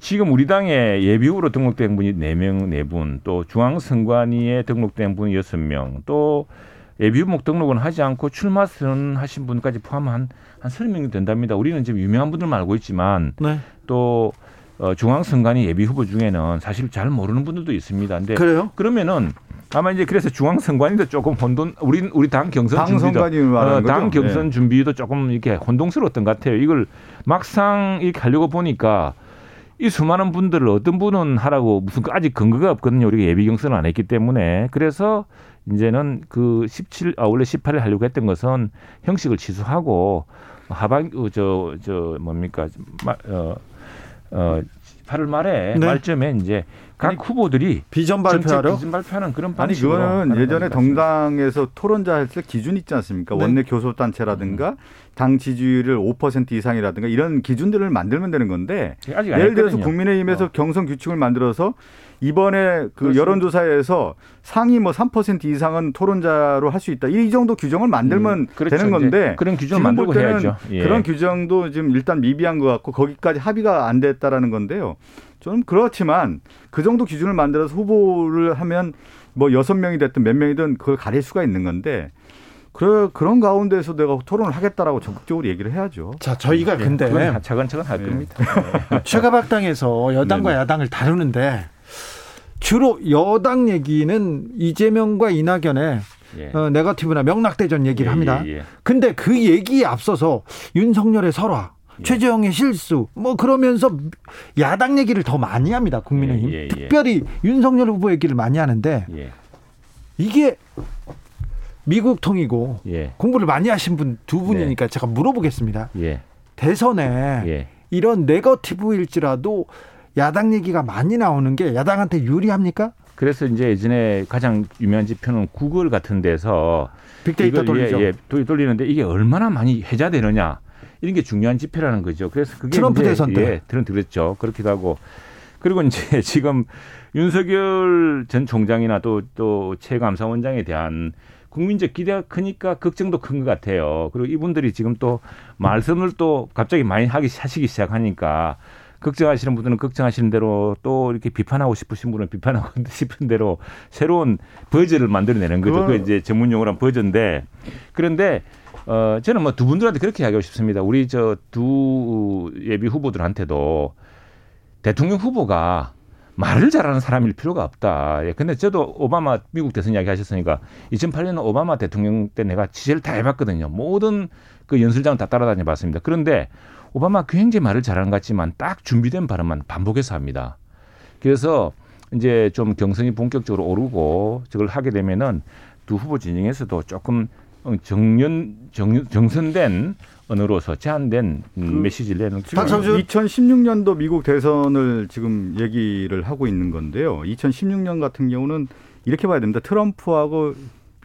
지금 우리 당에 예비후보로 등록된 분이 네 명 네분또 중앙선관위에 등록된 분이 여섯 명또 예비후보 등록은 하지 않고 출마 선하신 분까지 포함한 한 서른 명이 된답니다. 우리는 지금 유명한 분들만 알고 있지만 네. 또 어, 중앙선관위 예비 후보 중에는 사실 잘 모르는 분들도 있습니다. 근데 그래요? 그러면은 아마 이제 그래서 중앙선관위도 조금 혼돈 우리 우리 당 경선 준비도 어, 당 경선 네. 준비도 조금 이렇게 혼동스러웠던 것 같아요. 이걸 막상 이렇게 하려고 보니까 이 수많은 분들을 어떤 분은 하라고 무슨 아직 근거가 없거든요. 우리가 예비 경선을 안 했기 때문에 그래서 이제는 그 17, 아, 원래 18일 하려고 했던 것은 형식을 취소하고 하반, 저, 저, 뭡니까, 어, 어, 8월 말에 네. 말쯤에 이제 각 후보들이 비전 발표하러 비전 발표하는 그런 방식으로 아니 그거는 예전에 정당에서 토론자 했을 기준 있지 않습니까? 네. 원내 교섭 단체라든가 음. 당 지지율을 5% 이상이라든가 이런 기준들을 만들면 되는 건데 예를 들어서 국민의힘에서 어. 경선 규칙을 만들어서 이번에 그 그렇습니다. 여론조사에서 상위 뭐 3% 이상은 토론자로 할 수 있다. 이 정도 규정을 만들면 음, 그렇죠. 되는 건데 그런 규정을 만들고 해야죠. 예. 그런 규정도 지금 일단 미비한 것 같고 거기까지 합의가 안 됐다라는 건데요. 좀 그렇지만 그 정도 기준을 만들어서 후보를 하면 뭐 여섯 명이 됐든 몇 명이든 그걸 가릴 수가 있는 건데 그래 그런 가운데서 내가 토론을 하겠다라고 적극적으로 얘기를 해야죠. 자 저희가 네, 근데 차근차근 할 네. 겁니다. 최가박당에서 여당과 네. 야당을 다루는데 주로 여당 얘기는 이재명과 이낙연의 예. 어, 네거티브나 명락대전 얘기를 예, 합니다. 예, 예. 근데 그 얘기에 앞서서 윤석열의 설화, 예. 최재형의 실수, 뭐 그러면서 야당 얘기를 더 많이 합니다. 국민의힘. 예, 특별히 윤석열 후보 얘기를 많이 하는데 이게 미국 통이고 공부를 많이 하신 분 두 분이니까 네. 제가 물어보겠습니다. 대선에 이런 네거티브일지라도 야당 얘기가 많이 나오는 게 야당한테 유리합니까? 그래서 이제 예전에 가장 유명한 지표는 구글 같은 데서 빅데이터 돌리죠. 예, 예, 돌리는데 이게 얼마나 많이 회자되느냐 이런 게 중요한 지표라는 거죠. 그래서 그게 트럼프 대선 때 예, 들은 들었죠. 그렇기도 하고 그리고 이제 지금 윤석열 전 총장이나 또 또 최감사원장에 대한 국민적 기대가 크니까 걱정도 큰 것 같아요. 그리고 이분들이 지금 또 말씀을 또 갑자기 많이 하기 하시기 시작하니까 걱정하시는 분들은 걱정하시는 대로 또 이렇게 비판하고 싶으신 분은 비판하고 싶은 대로 새로운 버전을 만들어내는 거죠. 그 이제 전문 용어로 버전인데 그런데 어, 저는 뭐 두 분들한테 그렇게 이야기하고 싶습니다. 우리 저 두 예비 후보들한테도 대통령 후보가 말을 잘하는 사람일 필요가 없다. 예, 근데 저도 오바마 미국 대선 이야기 하셨으니까 2008년 오바마 대통령 때 내가 취재를 다 해봤거든요. 모든 그 연설장 다 따라다녀 봤습니다. 그런데 오바마 굉장히 말을 잘하는 것 같지만 딱 준비된 발언만 반복해서 합니다. 그래서 이제 좀 경선이 본격적으로 오르고 저걸 하게 되면은 두 후보 진영에서도 조금 정연 정, 정선된 언어로서 제한된 그 메시지를 내는 박성준 2016년도 미국 대선을 지금 얘기를 하고 있는 건데요. 2016년 같은 경우는 이렇게 봐야 됩니다. 트럼프하고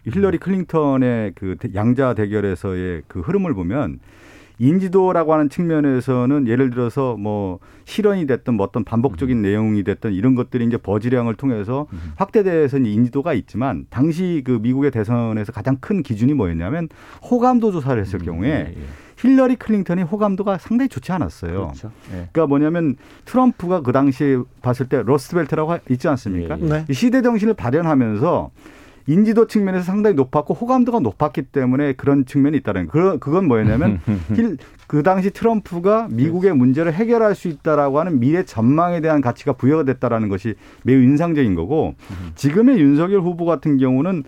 힐러리 클린턴의 그 양자 대결에서의 그 흐름을 보면 인지도라고 하는 측면에서는 예를 들어서 뭐 실언이 됐든 뭐 어떤 반복적인 음. 내용이 됐든 이런 것들이 이제 buzz량을 통해서 음. 확대돼서 인지도가 있지만 당시 그 미국의 대선에서 가장 큰 기준이 뭐였냐면 호감도 조사를 했을 음. 경우에 예, 예. 힐러리 클린턴이 호감도가 상당히 좋지 않았어요. 그렇죠. 예. 그러니까 뭐냐면 트럼프가 그 당시에 봤을 때 Rust Belt라고 있지 않습니까? 예, 예. 네. 시대 정신을 발현하면서 인지도 측면에서 상당히 높았고 호감도가 높았기 때문에 그런 측면이 있다는 그 그건 뭐였냐면 그 당시 트럼프가 미국의 문제를 해결할 수 있다라고 하는 미래 전망에 대한 가치가 부여가 됐다라는 것이 매우 인상적인 거고 지금의 윤석열 후보 같은 경우는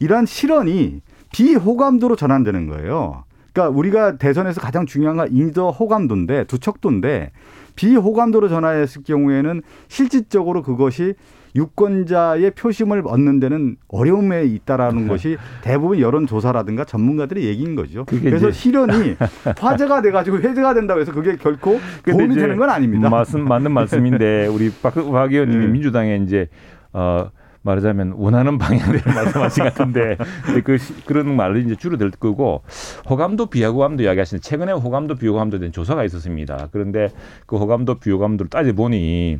이러한 실언이 비호감도로 전환되는 거예요. 그러니까 우리가 대선에서 가장 중요한 건 인지도 호감도인데 두척도인데 비호감도로 전환했을 경우에는 실질적으로 그것이 유권자의 표심을 얻는 데는 어려움에 있다라는 네. 것이 대부분 여론조사라든가 전문가들의 얘기인 거죠. 그래서 실현이 화제가 돼가지고 회제가 된다고 해서 그게 결코 도움이 되는 건 아닙니다. 말씀 맞는 말씀인데 우리 박, 박 의원님이 네. 민주당에 이제 어. 말하자면 원하는 방향대로 말씀하신 것 같은데 그 그런 말을 이제 줄어들 거고 호감도 비호감도 이야기하시는 최근에 호감도 비호감도에 대한 조사가 있었습니다. 그런데 그 호감도 비호감도를 따져 보니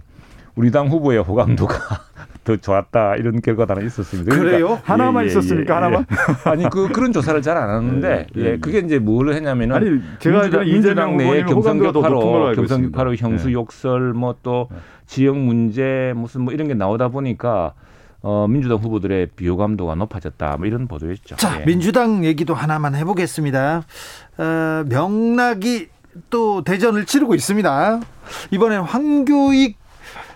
우리 당 후보의 호감도가 더 좋았다 이런 결과가 있었습니다. 그러니까 그래요? 하나만 예, 예, 있었습니까? 예, 하나만? 예. 아니 그 그런 조사를 잘 안 하는데 예, 예, 그게 이제 뭘 했냐면은 아니 제가 민주당, 민주당 내에 경선격파로 경선격파로 형수 욕설 뭐 또 지역 문제 무슨 뭐 이런 게 나오다 보니까 어, 민주당 후보들의 비호감도가 높아졌다. 뭐 이런 보도였죠. 자, 예. 민주당 얘기도 하나만 해보겠습니다. 어, 명락이 또 대전을 치르고 있습니다. 이번엔 황교익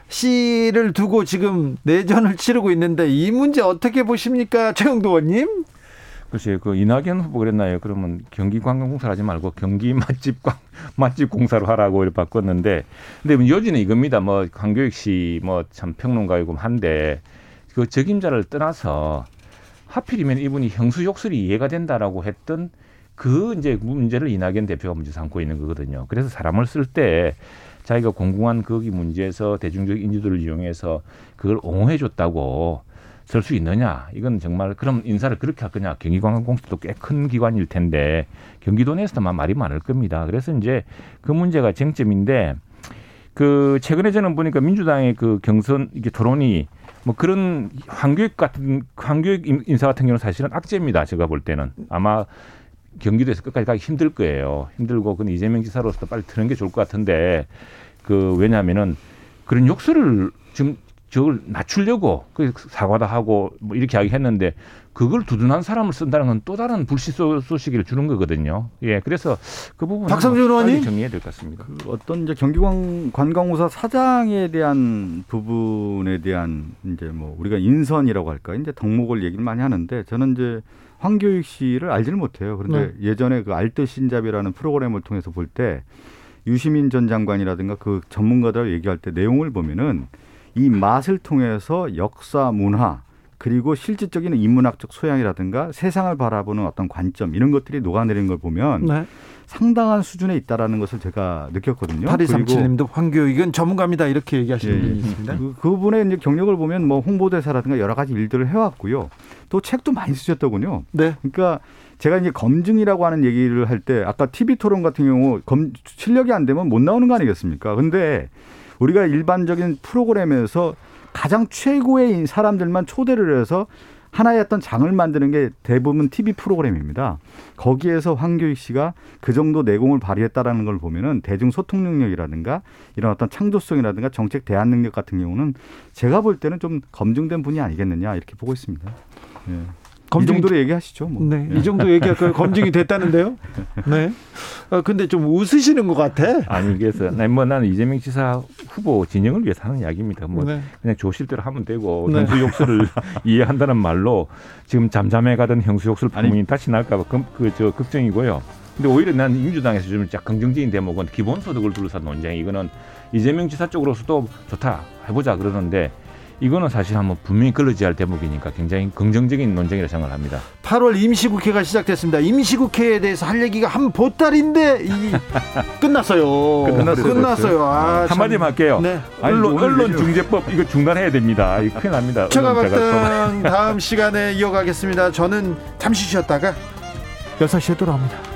씨를 두고 지금 내전을 치르고 있는데 이 문제 어떻게 보십니까, 최영도 의원님? 글쎄요, 그 이낙연 후보 그랬나요? 그러면 경기 관광공사 하지 말고 경기 맛집 관 맛집 공사로 하라고 이렇게 바꿨는데, 근데 뭐 요지는 이겁니다. 뭐 황교익 씨 뭐 참 평론가이고 한데 그 적임자를 떠나서 하필이면 이분이 형수 욕설이 이해가 된다라고 했던 그 이제 문제를 이낙연 대표가 문제 삼고 있는 거거든요. 그래서 사람을 쓸 때 자기가 공공한 거기 문제에서 대중적 인지도를 이용해서 그걸 옹호해 줬다고 설 수 있느냐? 이건 정말 그럼 인사를 그렇게 할 거냐? 경기관광공사도 꽤 큰 기관일 텐데 경기도 내에서도 말이 많을 겁니다. 그래서 이제 그 문제가 쟁점인데 그 최근에 저는 보니까 민주당의 그 경선 이게 토론이 뭐 그런 황교익 같은 황교익 인사 같은 경우는 사실은 악재입니다. 제가 볼 때는 아마 경기도에서 끝까지 가기 힘들 거예요. 힘들고 그건 이재명 지사로서 빨리 트는 게 좋을 것 같은데 그 왜냐하면은 그런 욕설을 지금 저걸 낮추려고 그 사과도 하고 뭐 이렇게 하기 했는데 그걸 두둔한 사람을 쓴다는 건 또 다른 불시 소식을 주는 거거든요. 예, 그래서 그 부분 박성준 의원님 정리해야 될 것 같습니다. 그 어떤 이제 경기관 관광공사 사장에 대한 부분에 대한 이제 뭐 우리가 인선이라고 할까 이제 덕목을 얘기를 많이 하는데 저는 이제 황교익 씨를 알지는 못해요. 그런데 네. 예전에 그 알뜰 신잡이라는 프로그램을 통해서 볼 때 유시민 전 장관이라든가 그 전문가들 얘기할 때 내용을 보면은 이 맛을 통해서 역사, 문화 그리고 실질적인 인문학적 소양이라든가 세상을 바라보는 어떤 관점 이런 것들이 녹아내린 걸 보면 네. 상당한 수준에 있다라는 것을 제가 느꼈거든요. 8237님도 황교익은 전문가입니다 이렇게 얘기하시는 예, 분이 있습니다. 그, 그분의 이제 경력을 보면 뭐 홍보대사라든가 여러 가지 일들을 해왔고요. 또 책도 많이 쓰셨더군요. 네. 그러니까 제가 이제 검증이라고 하는 얘기를 할 때 아까 TV 토론 같은 경우 검 실력이 안 되면 못 나오는 거 아니겠습니까? 근데 우리가 일반적인 프로그램에서 가장 최고의 사람들만 초대를 해서 하나의 어떤 장을 만드는 게 대부분 TV 프로그램입니다. 거기에서 황교익 씨가 그 정도 내공을 발휘했다라는 걸 보면은 대중 소통 능력이라든가 이런 어떤 창조성이라든가 정책 대안 능력 같은 경우는 제가 볼 때는 좀 검증된 분이 아니겠느냐 이렇게 보고 있습니다. 예. 검증... 이 정도로 얘기하시죠. 뭐. 네, 이 정도 얘기할까요? 검증이 됐다는데요. 네. 아, 근데 좀 웃으시는 것 같아. 아니 그래서 뭐 나는 이재명 지사 후보 진영을 위해서 하는 이야기입니다. 뭐 네. 그냥 조실대로 하면 되고 네. 형수 욕설을 이해한다는 말로 지금 잠잠해 가던 형수 욕설 부문이 다시 날까봐 그저 걱정이고요. 근데 오히려 난 민주당에서 좀 긍정적인 대목은 기본소득을 둘러싼 논쟁 이거는 이재명 지사 쪽으로서도 좋다 해보자 그러는데 이거는 사실 한번 분명히 걸러지야 할 대목이니까 굉장히 긍정적인 논쟁이라 생각을 합니다. 8월 임시국회가 시작됐습니다. 임시국회에 대해서 할 얘기가 한 보따리인데 이 끝났어요. 끝났어요. 끝났어요. 아, 한마디만 할게요. 네. 언론, 언론 중재법 이거 중단해야 됩니다. 이거 큰일 납니다. 최가박당 다음 시간에 이어가겠습니다. 저는 잠시 쉬었다가 6시에 돌아옵니다.